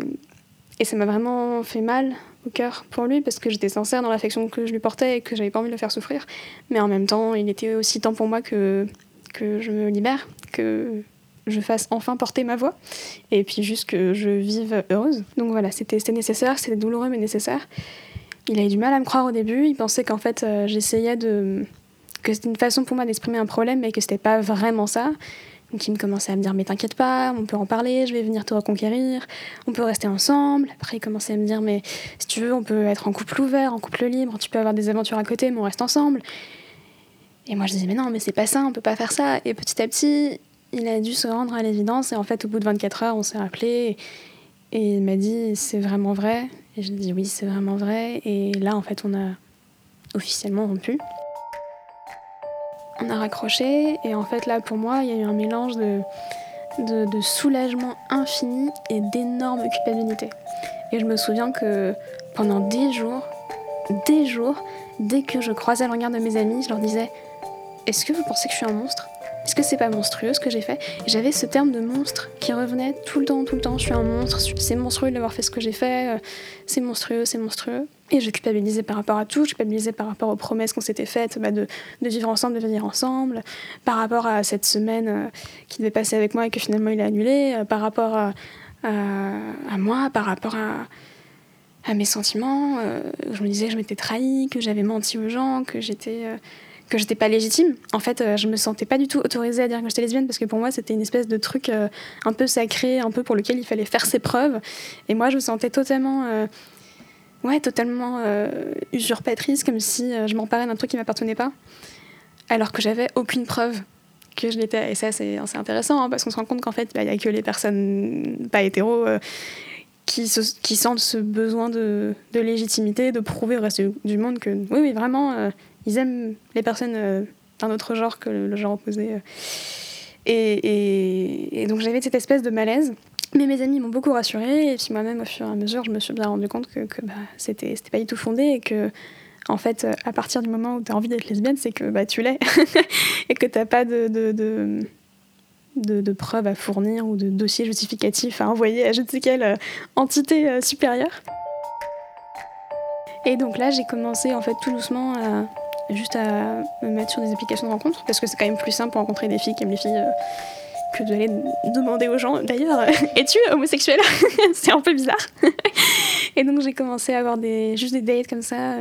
et ça m'a vraiment fait mal au cœur pour lui parce que j'étais sincère dans l'affection que je lui portais et que j'avais pas envie de le faire souffrir. Mais en même temps, il était aussi temps pour moi que, que je me libère, que je fasse enfin porter ma voix et puis juste que je vive heureuse. Donc voilà, c'était nécessaire, c'était douloureux mais nécessaire. Il a eu du mal à me croire au début, il pensait qu'en fait euh, j'essayais de. que c'était une façon pour moi d'exprimer un problème mais que c'était pas vraiment ça. Me commençait à me dire mais t'inquiète pas, on peut en parler, je vais venir te reconquérir, on peut rester ensemble. Après il commençait à me dire mais si tu veux on peut être en couple ouvert, en couple libre, tu peux avoir des aventures à côté mais on reste ensemble. Et moi je disais mais non mais c'est pas ça, on peut pas faire ça. Et petit à petit il a dû se rendre à l'évidence et en fait au bout de 24 heures on s'est rappelé et, il m'a dit c'est vraiment vrai. Et je lui ai dit oui c'est vraiment vrai et là en fait on a officiellement rompu on a raccroché et en fait là pour moi il y a eu un mélange de, de, soulagement infini et d'énorme culpabilité. Et je me souviens que pendant des jours, des jours, dès que je croisais le regard de mes amis, je leur disais Est-ce que vous pensez que je suis un monstre? Est-ce que c'est pas monstrueux ce que j'ai fait? J'avais ce terme de monstre qui revenait tout le temps, tout le temps. Je suis un monstre, c'est monstrueux d'avoir fait ce que j'ai fait, euh, c'est monstrueux, c'est monstrueux. Et je culpabilisais par rapport à tout, je culpabilisais par rapport aux promesses qu'on s'était faites bah, de, vivre ensemble, de venir ensemble, par rapport à cette semaine euh, qui devait passer avec moi et que finalement il a annulé, euh, par rapport à, moi, par rapport à, mes sentiments. je me disais que je m'étais trahie, que j'avais menti aux gens, que j'étais que pas légitime. En fait, euh, je me sentais pas du tout autorisée à dire que j'étais lesbienne parce que pour moi, c'était une espèce de truc euh, un peu sacré, un peu pour lequel il fallait faire ses preuves. Et moi, je me sentais totalement, euh, ouais, totalement usurpatrice, comme si je m'emparais d'un truc qui m'appartenait pas, alors que j'avais aucune preuve que je l'étais. Et ça, c'est intéressant hein, parce qu'on se rend compte qu'en fait, il n'y a que les personnes pas hétéros. qui, qui, sentent ce besoin de, légitimité, de prouver au reste du monde que oui, oui, vraiment, ils aiment les personnes euh, d'un autre genre que le, genre opposé. Euh. Et, donc j'avais cette espèce de malaise. Mais mes amis m'ont beaucoup rassurée, et puis moi-même, au fur et à mesure, je me suis bien rendu compte que, que bah, c'était pas du tout fondé, et que, en fait, à partir du moment où tu as envie d'être lesbienne, c'est que bah, tu l'es, et que t'as pas de, preuves à fournir ou de dossiers justificatifs à envoyer à je ne sais quelle entité supérieure. Et donc là, j'ai commencé en fait tout doucement à, juste à me mettre sur des applications de rencontres parce que c'est quand même plus simple pour rencontrer des filles qui aiment les filles que d'aller demander aux gens. D'ailleurs, es-tu homosexuel C'est un peu bizarre. et donc j'ai commencé à avoir des, juste des dates comme ça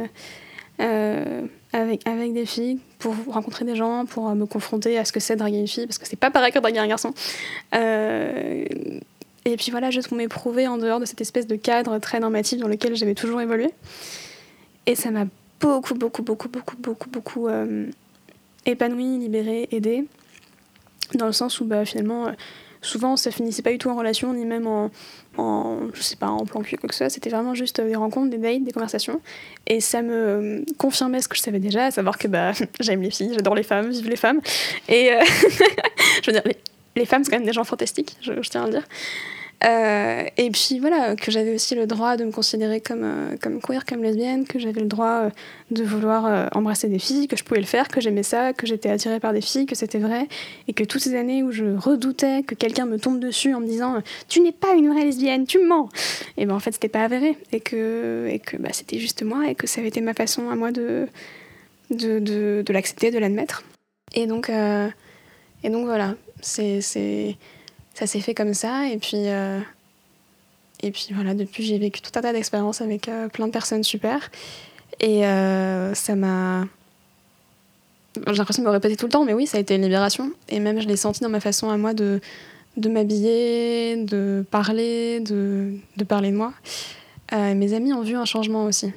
euh, avec, avec des filles pour rencontrer des gens, pour me confronter à ce que c'est draguer une fille, parce que c'est pas pareil que draguer un garçon. Euh, et puis voilà, juste pour m'éprouver en dehors de cette espèce de cadre très normatif dans lequel j'avais toujours évolué. Et ça m'a beaucoup, beaucoup, beaucoup, beaucoup, beaucoup, beaucoup euh, épanouie, libérée, aidée dans le sens où bah, finalement, euh, souvent ça finissait pas du tout en relation, ni même en, je sais pas, en plan cul, quoi que ce soit. C'était vraiment juste des rencontres, des dates, des conversations. Et ça me euh, confirmait ce que je savais déjà, à savoir que bah, j'aime les filles, j'adore les femmes, vive les femmes. Et euh, je veux dire, les, les femmes, c'est quand même des gens fantastiques, je tiens à le dire. Euh, et puis voilà, que j'avais aussi le droit de me considérer comme, euh, comme queer, comme lesbienne, que j'avais le droit euh, de vouloir embrasser des filles, que je pouvais le faire, que j'aimais ça, que j'étais attirée par des filles, que c'était vrai, et que toutes ces années où je redoutais que quelqu'un me tombe dessus en me disant Tu n'es pas une vraie lesbienne, tu mens! Et ben en fait, c'était pas avéré, et que, et que bah, c'était juste moi, et que ça avait été ma façon à moi de, de, de, l'accepter, de l'admettre. Et donc, et donc voilà, c'est ça s'est fait comme ça. Et puis, euh, et puis voilà, depuis, j'ai vécu tout un tas d'expériences avec euh, plein de personnes super. Et euh, ça m'a. J'ai l'impression de me répéter tout le temps, mais oui, ça a été une libération. Et même, je l'ai senti dans ma façon à moi de, de m'habiller, de parler, de, de parler de moi. mes amis ont vu un changement aussi.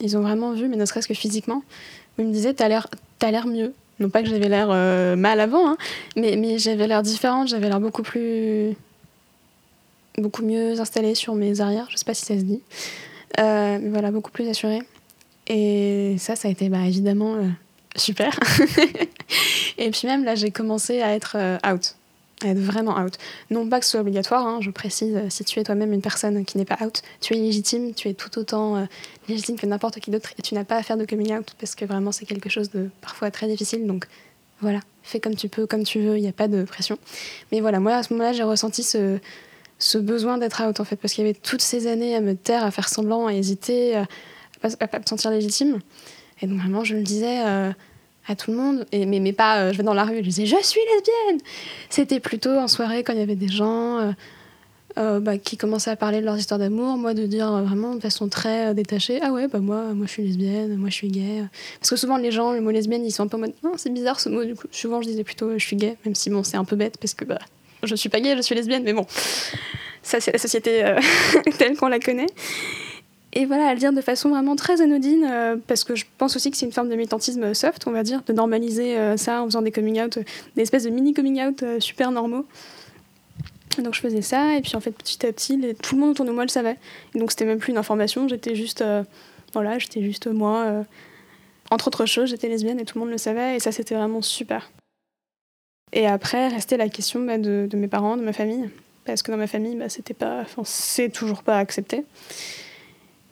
Ils ont vraiment vu, mais ne serait-ce que physiquement. Ils me disaient T'as l'air mieux. Non pas que j'avais l'air euh, mal avant, hein, mais, j'avais l'air différente, j'avais l'air beaucoup plus. beaucoup mieux installée sur mes arrières, je sais pas si ça se dit. Euh, mais voilà, beaucoup plus assurée. Et ça, ça a été bah, évidemment euh, super. et puis même là, j'ai commencé à être out être vraiment out. Non pas que ce soit obligatoire, hein, je précise, euh, si tu es toi-même une personne qui n'est pas out, tu es légitime, tu es tout autant euh, légitime que n'importe qui d'autre et tu n'as pas à faire de coming out parce que vraiment c'est quelque chose de parfois très difficile. Donc voilà, fais comme tu peux, comme tu veux, il n'y a pas de pression. Mais voilà, moi à ce moment-là, j'ai ressenti ce, besoin d'être out en fait parce qu'il y avait toutes ces années à me taire, à faire semblant, à hésiter, à, à, pas me sentir légitime. Et donc vraiment, je me disais. Euh, à tout le monde, mais, pas euh, je vais dans la rue et je disais je suis lesbienne. C'était plutôt en soirée quand il y avait des gens euh, euh, bah, qui commençaient à parler de leur histoire d'amour, moi de dire vraiment de façon très détachée ah ouais, bah moi, moi je suis lesbienne, moi je suis gay. Parce que souvent les gens, le mot lesbienne, ils sont un peu en mode non, c'est bizarre ce mot, du coup souvent je disais plutôt je suis gay, même si bon, c'est un peu bête parce que bah, je suis pas gay, je suis lesbienne, mais bon, ça c'est la société telle qu'on la connaît. Et voilà, à le dire de façon vraiment très anodine, euh, parce que je pense aussi que c'est une forme de militantisme soft, on va dire, de normaliser euh, ça en faisant des coming out, des espèces de mini coming out euh, super normaux. Donc je faisais ça, et puis en fait petit à petit, tout le monde autour de moi le savait. Et donc c'était même plus une information, j'étais juste, voilà, j'étais juste moi. entre autres choses, j'étais lesbienne et tout le monde le savait, et ça c'était vraiment super. Et après, restait la question bah, de, de, mes parents, de ma famille, parce que dans ma famille, bah, c'était pas, c'est toujours pas accepté.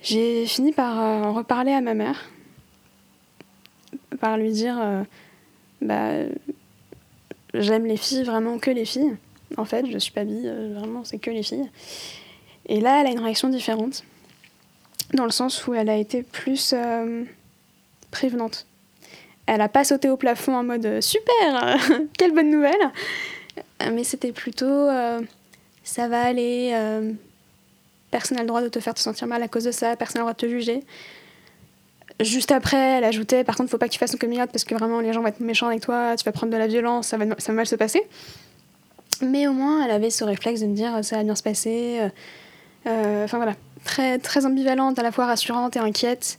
J'ai fini par euh, en reparler à ma mère, par lui dire euh, bah, j'aime les filles, vraiment que les filles. En fait, je suis pas bi, euh, vraiment, c'est que les filles. Et là, elle a une réaction différente, dans le sens où elle a été plus prévenante. Elle a pas sauté au plafond en mode super, quelle bonne nouvelle, mais c'était plutôt ça va aller Personne n'a le droit de te faire te sentir mal à cause de ça, personne n'a le droit de te juger. Juste après, elle ajoutait Par contre, faut pas que tu fasses un coming parce que vraiment les gens vont être méchants avec toi, tu vas prendre de la violence, ça va, mal se passer. Mais au moins, elle avait ce réflexe de me dire Ça va bien se passer. Euh, euh, enfin voilà, très, très ambivalente, à la fois rassurante et inquiète.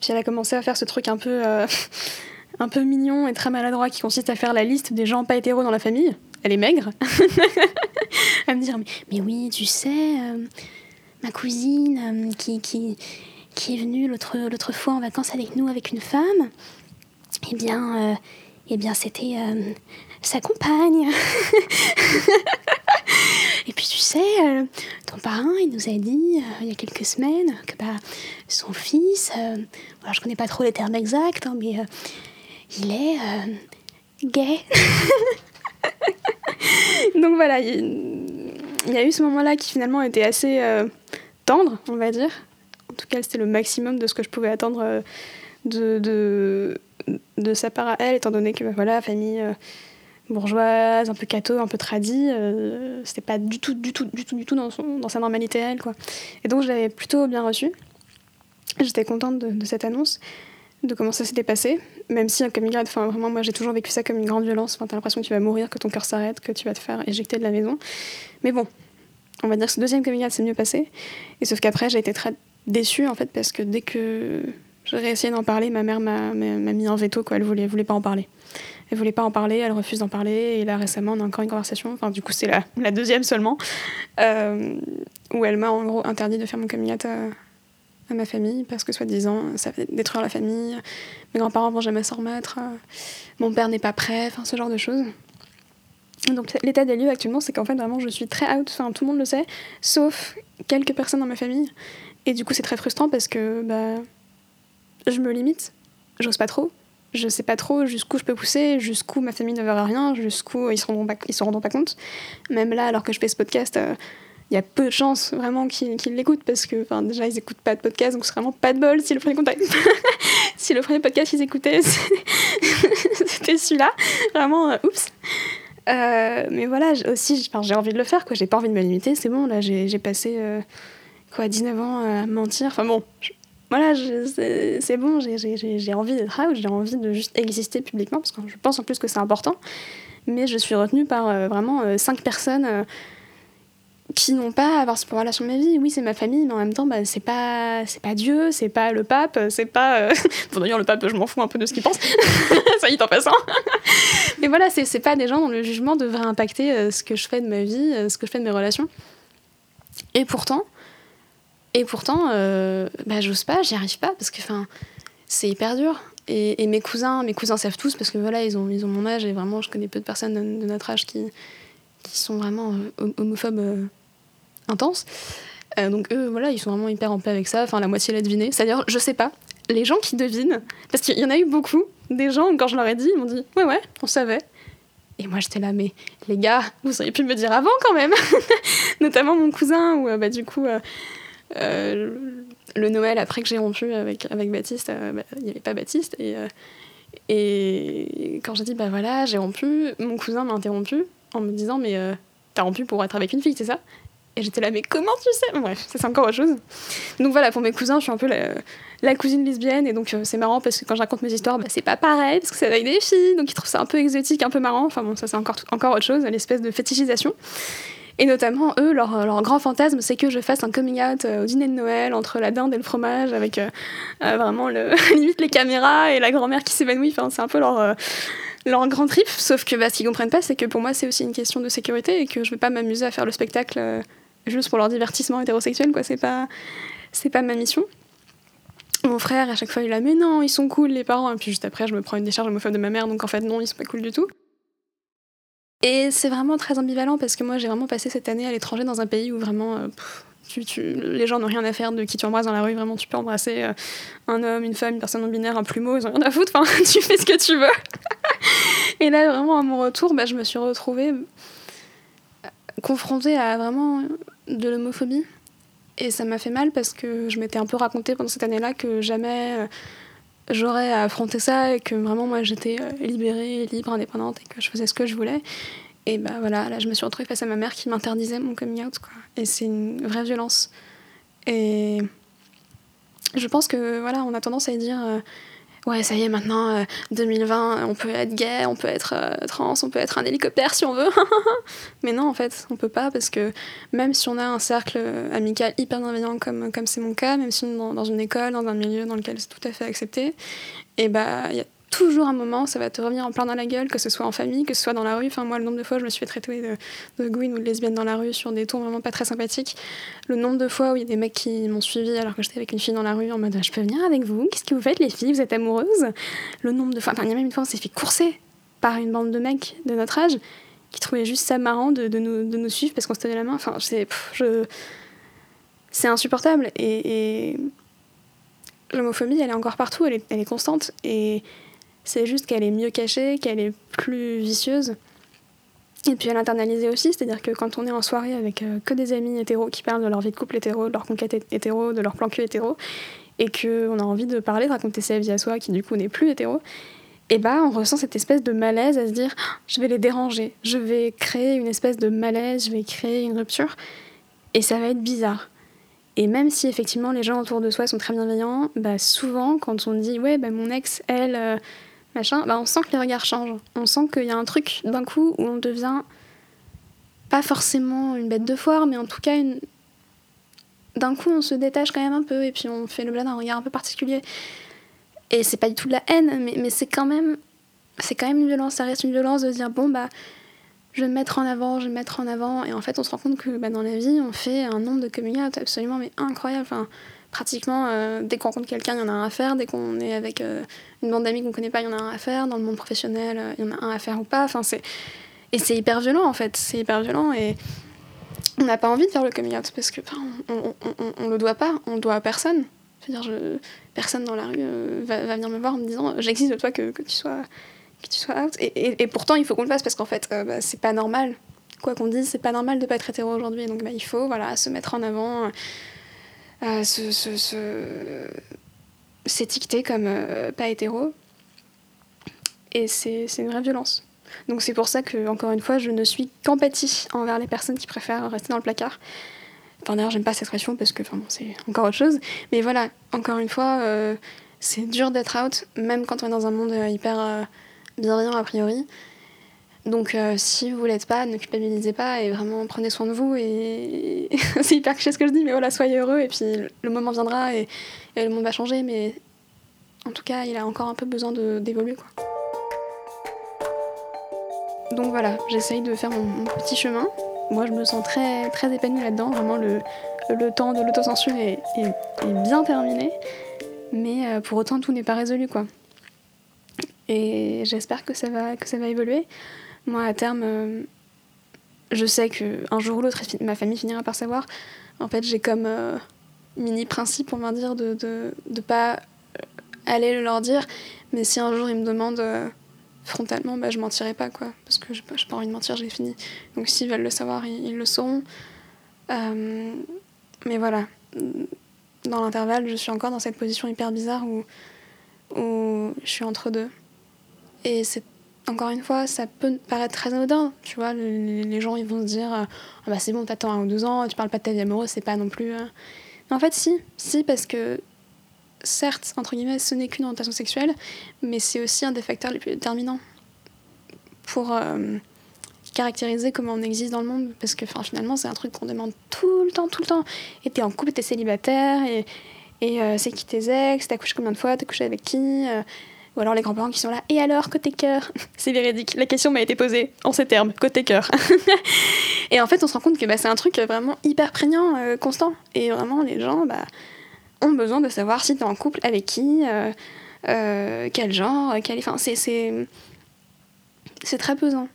Puis elle a commencé à faire ce truc un peu, euh, un peu mignon et très maladroit qui consiste à faire la liste des gens pas hétéros dans la famille. Elle est maigre. à me dire mais, mais oui, tu sais ma cousine euh, qui, qui, qui, est venue l'autre, fois en vacances avec nous avec une femme, eh bien, euh, eh bien c'était euh, sa compagne. Et puis tu sais, ton parrain, il nous a dit il y a quelques semaines que bah, son fils, alors je connais pas trop les termes exacts, hein, mais il est gay. Donc voilà, il y, a eu ce moment-là qui finalement était assez euh, tendre, on va dire. En tout cas, c'était le maximum de ce que je pouvais attendre euh, de, de, de, sa part à elle, étant donné que bah, voilà, famille euh, bourgeoise, un peu catho, un peu tradie, c'était pas du tout, du tout, du tout, du tout dans, son, dans sa normalité à elle, quoi. Et donc je l'avais plutôt bien reçu. J'étais contente de, cette annonce, de comment ça s'était passé, même si un coming out, enfin vraiment moi j'ai toujours vécu ça comme une grande violence, enfin, t'as l'impression que tu vas mourir, que ton cœur s'arrête, que tu vas te faire éjecter de la maison. Mais bon, on va dire que ce deuxième coming s'est mieux passé, et sauf qu'après j'ai été très déçue en fait parce que dès que j'ai réessayé d'en parler, ma mère m'a mis un veto, quoi, elle voulait, voulait pas en parler. Elle voulait pas en parler, elle refuse d'en parler, et là récemment on a encore une conversation, enfin du coup c'est la, deuxième seulement, euh, où elle m'a en gros interdit de faire mon coming out à, ma famille parce que soi-disant ça va détruire la famille, mes grands-parents vont jamais s'en remettre, euh, mon père n'est pas prêt, enfin ce genre de choses. Donc l'état des lieux actuellement c'est qu'en fait vraiment je suis très out, enfin tout le monde le sait, sauf quelques personnes dans ma famille. Et du coup c'est très frustrant parce que bah, je me limite, j'ose pas trop, je sais pas trop jusqu'où je peux pousser, jusqu'où ma famille ne verra rien, jusqu'où ils se rendront pas, ils se rendront pas compte. Même là alors que je fais ce podcast... Euh, il y a peu de chances vraiment qu'ils l'écoutent parce que déjà ils écoutent pas de podcast donc c'est vraiment pas de bol si le premier contact si le podcast qu'ils écoutaient. C'était celui-là. Vraiment euh, oups euh, mais voilà aussi j'ai envie de le faire quoi. J'ai pas envie de me limiter c'est bon là j'ai passé euh, quoi 19 ans à mentir. Enfin bon voilà c'est bon j'ai envie d'être out j'ai envie de juste exister publiquement parce que je pense en plus que c'est important. Mais je suis retenue par vraiment cinq personnes qui n'ont pas à avoir ce pouvoir-là sur ma vie. Oui, c'est ma famille, mais en même temps, bah, c'est pas, c'est pas Dieu, c'est pas le pape, c'est pas. Euh... D'ailleurs, le pape, je m'en fous un peu de ce qu'il pense. Ça y est, en passant. mais voilà, c'est, pas des gens dont le jugement devrait impacter euh, ce que je fais de ma vie, euh, ce que je fais de mes relations. Et pourtant, et pourtant, euh, bah, j'ose pas, j'y arrive pas, parce que c'est hyper dur. Et, et, mes cousins, mes cousins savent tous, parce que voilà, ils ont, ils ont mon âge, et vraiment, je connais peu de personnes de, de notre âge qui, qui sont vraiment homophobes intense. Euh, donc eux, voilà, ils sont vraiment hyper en paix avec ça. Enfin, la moitié l'a deviné. C'est-à-dire, je sais pas, les gens qui devinent, parce qu'il y en a eu beaucoup, des gens, quand je leur ai dit, ils m'ont dit, ouais, ouais, on savait. Et moi, j'étais là, mais les gars, vous auriez pu me dire avant quand même. Notamment mon cousin, où euh, bah, du coup, euh, le Noël, après que j'ai rompu avec, avec Baptiste, bah, il n'y avait pas Baptiste. Et, et quand j'ai dit, bah voilà, j'ai rompu, mon cousin m'a interrompu en me disant, mais t'as rompu pour être avec une fille, c'est ça? Et j'étais là, mais comment tu sais? Bref, ça c'est encore autre chose. Donc voilà, pour mes cousins, je suis un peu la, cousine lesbienne, et donc euh, c'est marrant parce que quand je raconte mes histoires, bah, c'est pas pareil, parce que c'est avec des filles, donc ils trouvent ça un peu exotique, un peu marrant. Enfin bon, ça c'est encore, encore autre chose, l'espèce de fétichisation. Et notamment, eux, leur, leur grand fantasme, c'est que je fasse un coming out euh, au dîner de Noël entre la dinde et le fromage, avec euh, vraiment le, limite les caméras et la grand-mère qui s'évanouit. Enfin, c'est un peu leur, leur grand trip. Sauf que bah, ce qu'ils comprennent pas, c'est que pour moi, c'est aussi une question de sécurité et que je vais pas m'amuser à faire le spectacle juste pour leur divertissement hétérosexuel, quoi. C'est pas, c'est pas ma mission. Mon frère, à chaque fois, il a mais non, ils sont cool les parents. Et puis juste après, je me prends une décharge homophobe de ma mère, donc en fait, non, ils sont pas cool du tout. Et c'est vraiment très ambivalent parce que moi, j'ai vraiment passé cette année à l'étranger dans un pays où vraiment. Euh, les gens n'ont rien à faire de qui tu embrasses dans la rue, vraiment tu peux embrasser euh, un homme, une femme, une personne non binaire, un plumeau, ils ont rien à foutre, enfin tu fais ce que tu veux. et là vraiment à mon retour, bah, je me suis retrouvée confrontée à vraiment de l'homophobie. Et ça m'a fait mal parce que je m'étais un peu raconté pendant cette année-là que jamais euh, j'aurais à affronter ça et que vraiment moi j'étais euh, libérée, libre, indépendante et que je faisais ce que je voulais. Et bah voilà, là je me suis retrouvée face à ma mère qui m'interdisait mon coming out quoi. Et c'est une vraie violence. Et je pense que voilà, on a tendance à dire euh, ouais, ça y est, maintenant, 2020, euh, on peut être gay, on peut être euh, trans, on peut être un hélicoptère si on veut. Mais non, en fait, on peut pas parce que même si on a un cercle amical hyper bienveillant comme c'est mon cas, même si on dans, une école, dans un milieu dans lequel c'est tout à fait accepté, et bah il y a toujours un moment, ça va te revenir en plein dans la gueule, que ce soit en famille, que ce soit dans la rue. Enfin, moi, le nombre de fois, je me suis fait traiter de, de ou de lesbienne dans la rue sur des tons vraiment pas très sympathiques. Le nombre de fois où il y a des mecs qui m'ont suivi alors que j'étais avec une fille dans la rue en mode je peux venir avec vous? Qu'est-ce que vous faites, les filles? Vous êtes amoureuses? Le nombre de fois. Enfin, il y a même une fois, on s'est fait courser par une bande de mecs de notre âge qui trouvaient juste ça marrant de, nous, de nous, suivre parce qu'on se tenait la main. Enfin, c'est. C'est insupportable. Et. et... L'homophobie, elle est encore partout, elle est, elle est constante. Et c'est juste qu'elle est mieux cachée, qu'elle est plus vicieuse. Et puis à l'internaliser aussi, c'est-à-dire que quand on est en soirée avec que des amis hétéros qui parlent de leur vie de couple hétéro, de leur conquête hétéro, de leur plan cul hétéro, et qu'on a envie de parler, de raconter sa vie à soi qui du coup n'est plus hétéro, et bah on ressent cette espèce de malaise à se dire ah, je vais les déranger, je vais créer une espèce de malaise, je vais créer une rupture et ça va être bizarre. Et même si effectivement les gens autour de soi sont très bienveillants, bah souvent quand on dit ouais bah mon ex elle euh, machin, bah on sent que les regards changent. On sent qu'il y a un truc d'un coup où on devient pas forcément une bête de foire, mais en tout cas d'un coup on se détache quand même un peu et puis on fait le blanc d'un regard un peu particulier. Et c'est pas du tout de la haine, mais, mais c'est quand même c'est quand même une violence, ça reste une violence de dire bon bah je vais me mettre en avant, je vais me mettre en avant et en fait on se rend compte que bah, dans la vie on fait un nombre de coming absolument mais incroyable. Pratiquement euh, dès qu'on rencontre quelqu'un il y en a un à faire, dès qu'on est avec euh, une bande d'amis qu'on connaît pas il y en a un à faire, dans le monde professionnel euh, il y en a un à faire ou pas. Enfin c'est et c'est hyper violent en fait, c'est hyper violent et on n'a pas envie de faire le coming out parce que on, on, le doit pas, on le doit à personne. Je veux dire, personne dans la rue euh, va, venir me voir en me disant j'existe de toi que, que, tu sois, que tu sois out. Et, pourtant, il faut qu'on le fasse parce qu'en fait, bah, c'est pas normal. Quoi qu'on dise, c'est pas normal de pas être hétéro aujourd'hui. Donc bah, il faut voilà, se mettre en avant, euh, se, se, se, s'étiqueter comme euh, pas hétéro. Et c'est une vraie violence. Donc c'est pour ça que, encore une fois, je ne suis qu'empathie envers les personnes qui préfèrent rester dans le placard. Enfin, d'ailleurs, j'aime pas cette expression parce que enfin, bon, c'est encore autre chose. Mais voilà, encore une fois, euh, c'est dur d'être out, même quand on est dans un monde euh, hyper euh, bienveillant a priori. Donc, euh, si vous l'êtes pas, ne culpabilisez pas et vraiment prenez soin de vous. Et c'est hyper cliché ce que je dis, mais voilà, soyez heureux et puis le moment viendra et, le monde va changer. Mais en tout cas, il a encore un peu besoin d'évoluer, quoi. Donc voilà, j'essaye de faire mon, mon petit chemin moi je me sens très, très épanouie là-dedans. Vraiment, le, le temps de l'autocensure est, est, est, bien terminé. Mais euh, pour autant, tout n'est pas résolu, quoi. Et j'espère que, ça va, que ça va évoluer. Moi, à terme, euh, je sais qu'un jour ou l'autre, ma famille finira par savoir. En fait, j'ai comme euh, mini principe, on va dire, de ne de, de pas aller leur dire. Mais si un jour ils me demandent frontalement, bah, je mentirai pas, quoi. Parce que j'ai pas, pas envie de mentir, j'ai fini. Donc s'ils veulent le savoir, ils, le sauront. Euh, mais voilà. Dans l'intervalle, je suis encore dans cette position hyper bizarre où, où je suis entre deux. Et c'est encore une fois, ça peut paraître très anodin, tu vois, les, gens ils vont se dire ah bah c'est bon, t'attends un ou deux ans, tu parles pas de ta vie amoureuse, c'est pas non plus. Euh... Mais en fait, si, si, parce que certes, entre guillemets, ce n'est qu'une orientation sexuelle, mais c'est aussi un des facteurs les plus déterminants pour euh, caractériser comment on existe dans le monde. Parce que finalement, c'est un truc qu'on demande tout le temps, tout le temps. Et t'es en couple, t'es célibataire, et, euh, c'est qui tes ex, t'as couché combien de fois, t'as couché avec qui euh, Ou alors les grands-parents qui sont là, et alors, côté cœur? C'est véridique, la question m'a été posée en ces termes, côté cœur. et en fait, on se rend compte que bah, c'est un truc vraiment hyper prégnant, euh, constant. Et vraiment, les gens, bah ont besoin de savoir si tu es en couple avec qui, euh, euh, quel genre, quel... Enfin, c'est, c'est... très pesant.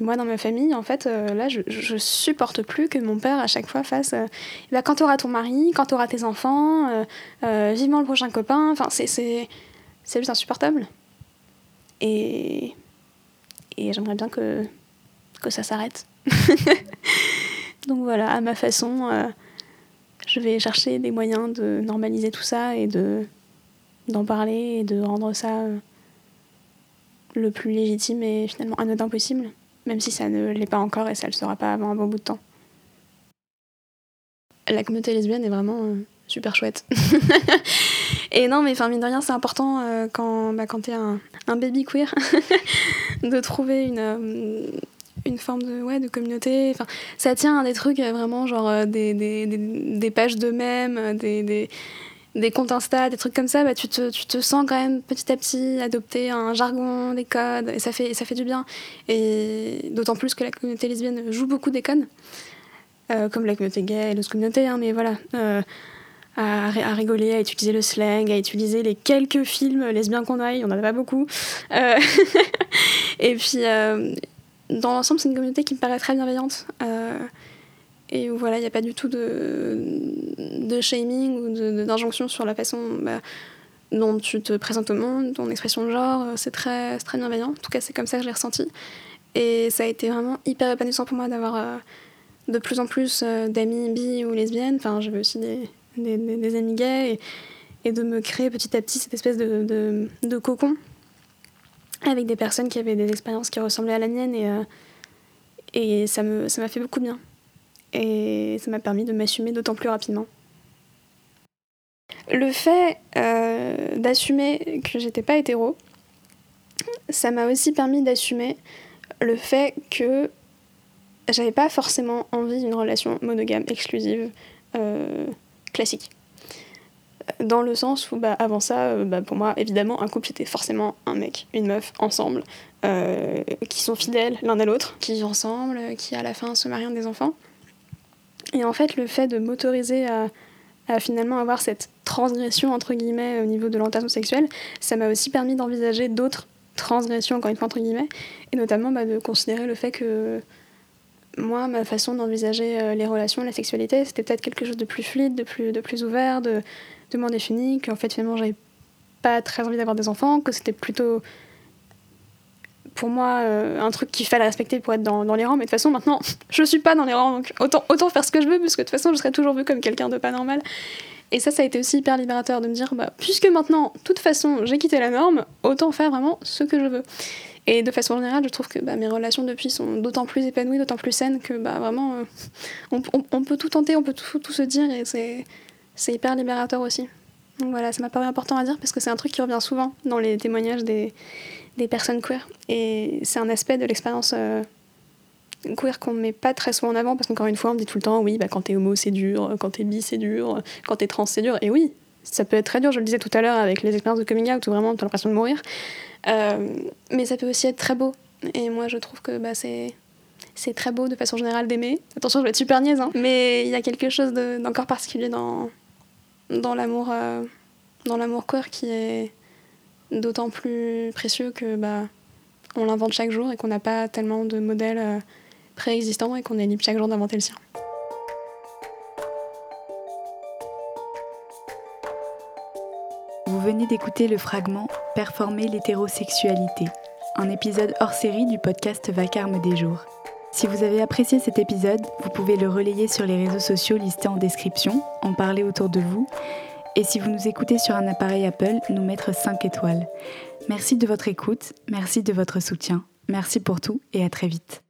Et moi, dans ma famille, en fait, euh, là, je, supporte plus que mon père, à chaque fois, fasse euh, bah, quand t'auras ton mari, quand t'auras tes enfants, euh, euh, vivement le prochain copain. Enfin, c'est, c'est, juste insupportable. Et, et j'aimerais bien que, que ça s'arrête. Donc voilà, à ma façon, euh, je vais chercher des moyens de normaliser tout ça et de d'en parler et de rendre ça euh, le plus légitime et finalement anodin possible, même si ça ne l'est pas encore et ça ne le sera pas avant un bon bout de temps. La communauté lesbienne est vraiment euh, super chouette. et non, mais enfin, mine de rien, c'est important euh, quand, bah, quand t'es un, un baby queer de trouver une, euh, une forme de, ouais, de communauté. Enfin, ça tient à des trucs vraiment genre des, des, des, pages de mèmes, des, des, des comptes Insta, des trucs comme ça, bah, tu, te, tu te sens quand même petit à petit adopter un jargon, des codes, et ça fait, ça fait du bien. Et d'autant plus que la communauté lesbienne joue beaucoup des codes, euh, comme la communauté gay et d'autres communautés, hein, mais voilà. Euh, à, rigoler, à utiliser le slang, à utiliser les quelques films lesbiens qu'on a, il n'y en a pas beaucoup. Euh et puis, euh, dans l'ensemble, c'est une communauté qui me paraît très bienveillante. Euh, et où voilà, il n'y a pas du tout de, de shaming ou d'injonction sur la façon bah, dont tu te présentes au monde, ton expression de genre, c'est très, très bienveillant. En tout cas, c'est comme ça que je l'ai ressenti. Et ça a été vraiment hyper épanouissant pour moi d'avoir de plus en plus d'amis bi ou lesbiennes. Enfin, j'avais aussi des, des, amis gays et, de me créer petit à petit cette espèce de, de, cocon avec des personnes qui avaient des expériences qui ressemblaient à la mienne et, et ça m'a fait beaucoup bien. Et ça m'a permis de m'assumer d'autant plus rapidement. Le fait euh, d'assumer que j'étais pas hétéro, ça m'a aussi permis d'assumer le fait que j'avais pas forcément envie d'une relation monogame, exclusive, euh, classique. Dans le sens où, bah, avant ça, euh, bah, pour moi, évidemment, un couple c'était forcément un mec, une meuf, ensemble, qui sont fidèles l'un à l'autre, qui vivent ensemble, qui à la fin se marient des enfants. Et en fait, le fait de m'autoriser à finalement avoir cette transgression entre guillemets au niveau de l'orientation sexuelle, ça m'a aussi permis d'envisager d'autres transgressions encore une fois entre guillemets, et notamment bah, de considérer le fait que moi, ma façon d'envisager euh, les relations, la sexualité, c'était peut-être quelque chose de plus fluide, de plus, de plus ouvert, de, moins défini, qu'en fait finalement j'avais pas très envie d'avoir des enfants, que c'était plutôt pour moi euh, un truc qu'il fallait respecter pour être dans, les rangs. Mais de toute façon, maintenant, je suis pas dans les rangs, donc autant, autant faire ce que je veux, parce que de toute façon, je serai toujours vue comme quelqu'un de pas normal. Et ça, ça a été aussi hyper libérateur de me dire, bah, puisque maintenant, de toute façon, j'ai quitté la norme, autant faire vraiment ce que je veux. Et de façon générale, je trouve que bah, mes relations depuis sont d'autant plus épanouies, d'autant plus saines que bah, vraiment, euh, on, peut tout tenter, on peut tout, se dire, et c'est hyper libérateur aussi. Donc voilà, ça m'a paru important à dire parce que c'est un truc qui revient souvent dans les témoignages des, des personnes queer. Et c'est un aspect de l'expérience euh, queer qu'on ne met pas très souvent en avant parce qu'encore une fois, on me dit tout le temps oui, bah, quand t'es homo, c'est dur, quand t'es bi, c'est dur, quand t'es trans, c'est dur. Et oui, ça peut être très dur, je le disais tout à l'heure avec les expériences de coming out où vraiment t'as l'impression de mourir. Euh, mais ça peut aussi être très beau. Et moi, je trouve que bah, c'est. Très beau de façon générale d'aimer. Attention, je vais être super niaise, hein. mais il y a quelque chose d'encore particulier dans, dans l'amour euh, dans l'amour queer qui est d'autant plus précieux que bah, on l'invente chaque jour et qu'on n'a pas tellement de modèles euh, préexistants et qu'on est libre chaque jour d'inventer le sien. Venez d'écouter le fragment Performer l'hétérosexualité, un épisode hors série du podcast Vacarme des jours. Si vous avez apprécié cet épisode, vous pouvez le relayer sur les réseaux sociaux listés en description, en parler autour de vous et si vous nous écoutez sur un appareil Apple, nous mettre 5 étoiles. Merci de votre écoute, merci de votre soutien, merci pour tout et à très vite.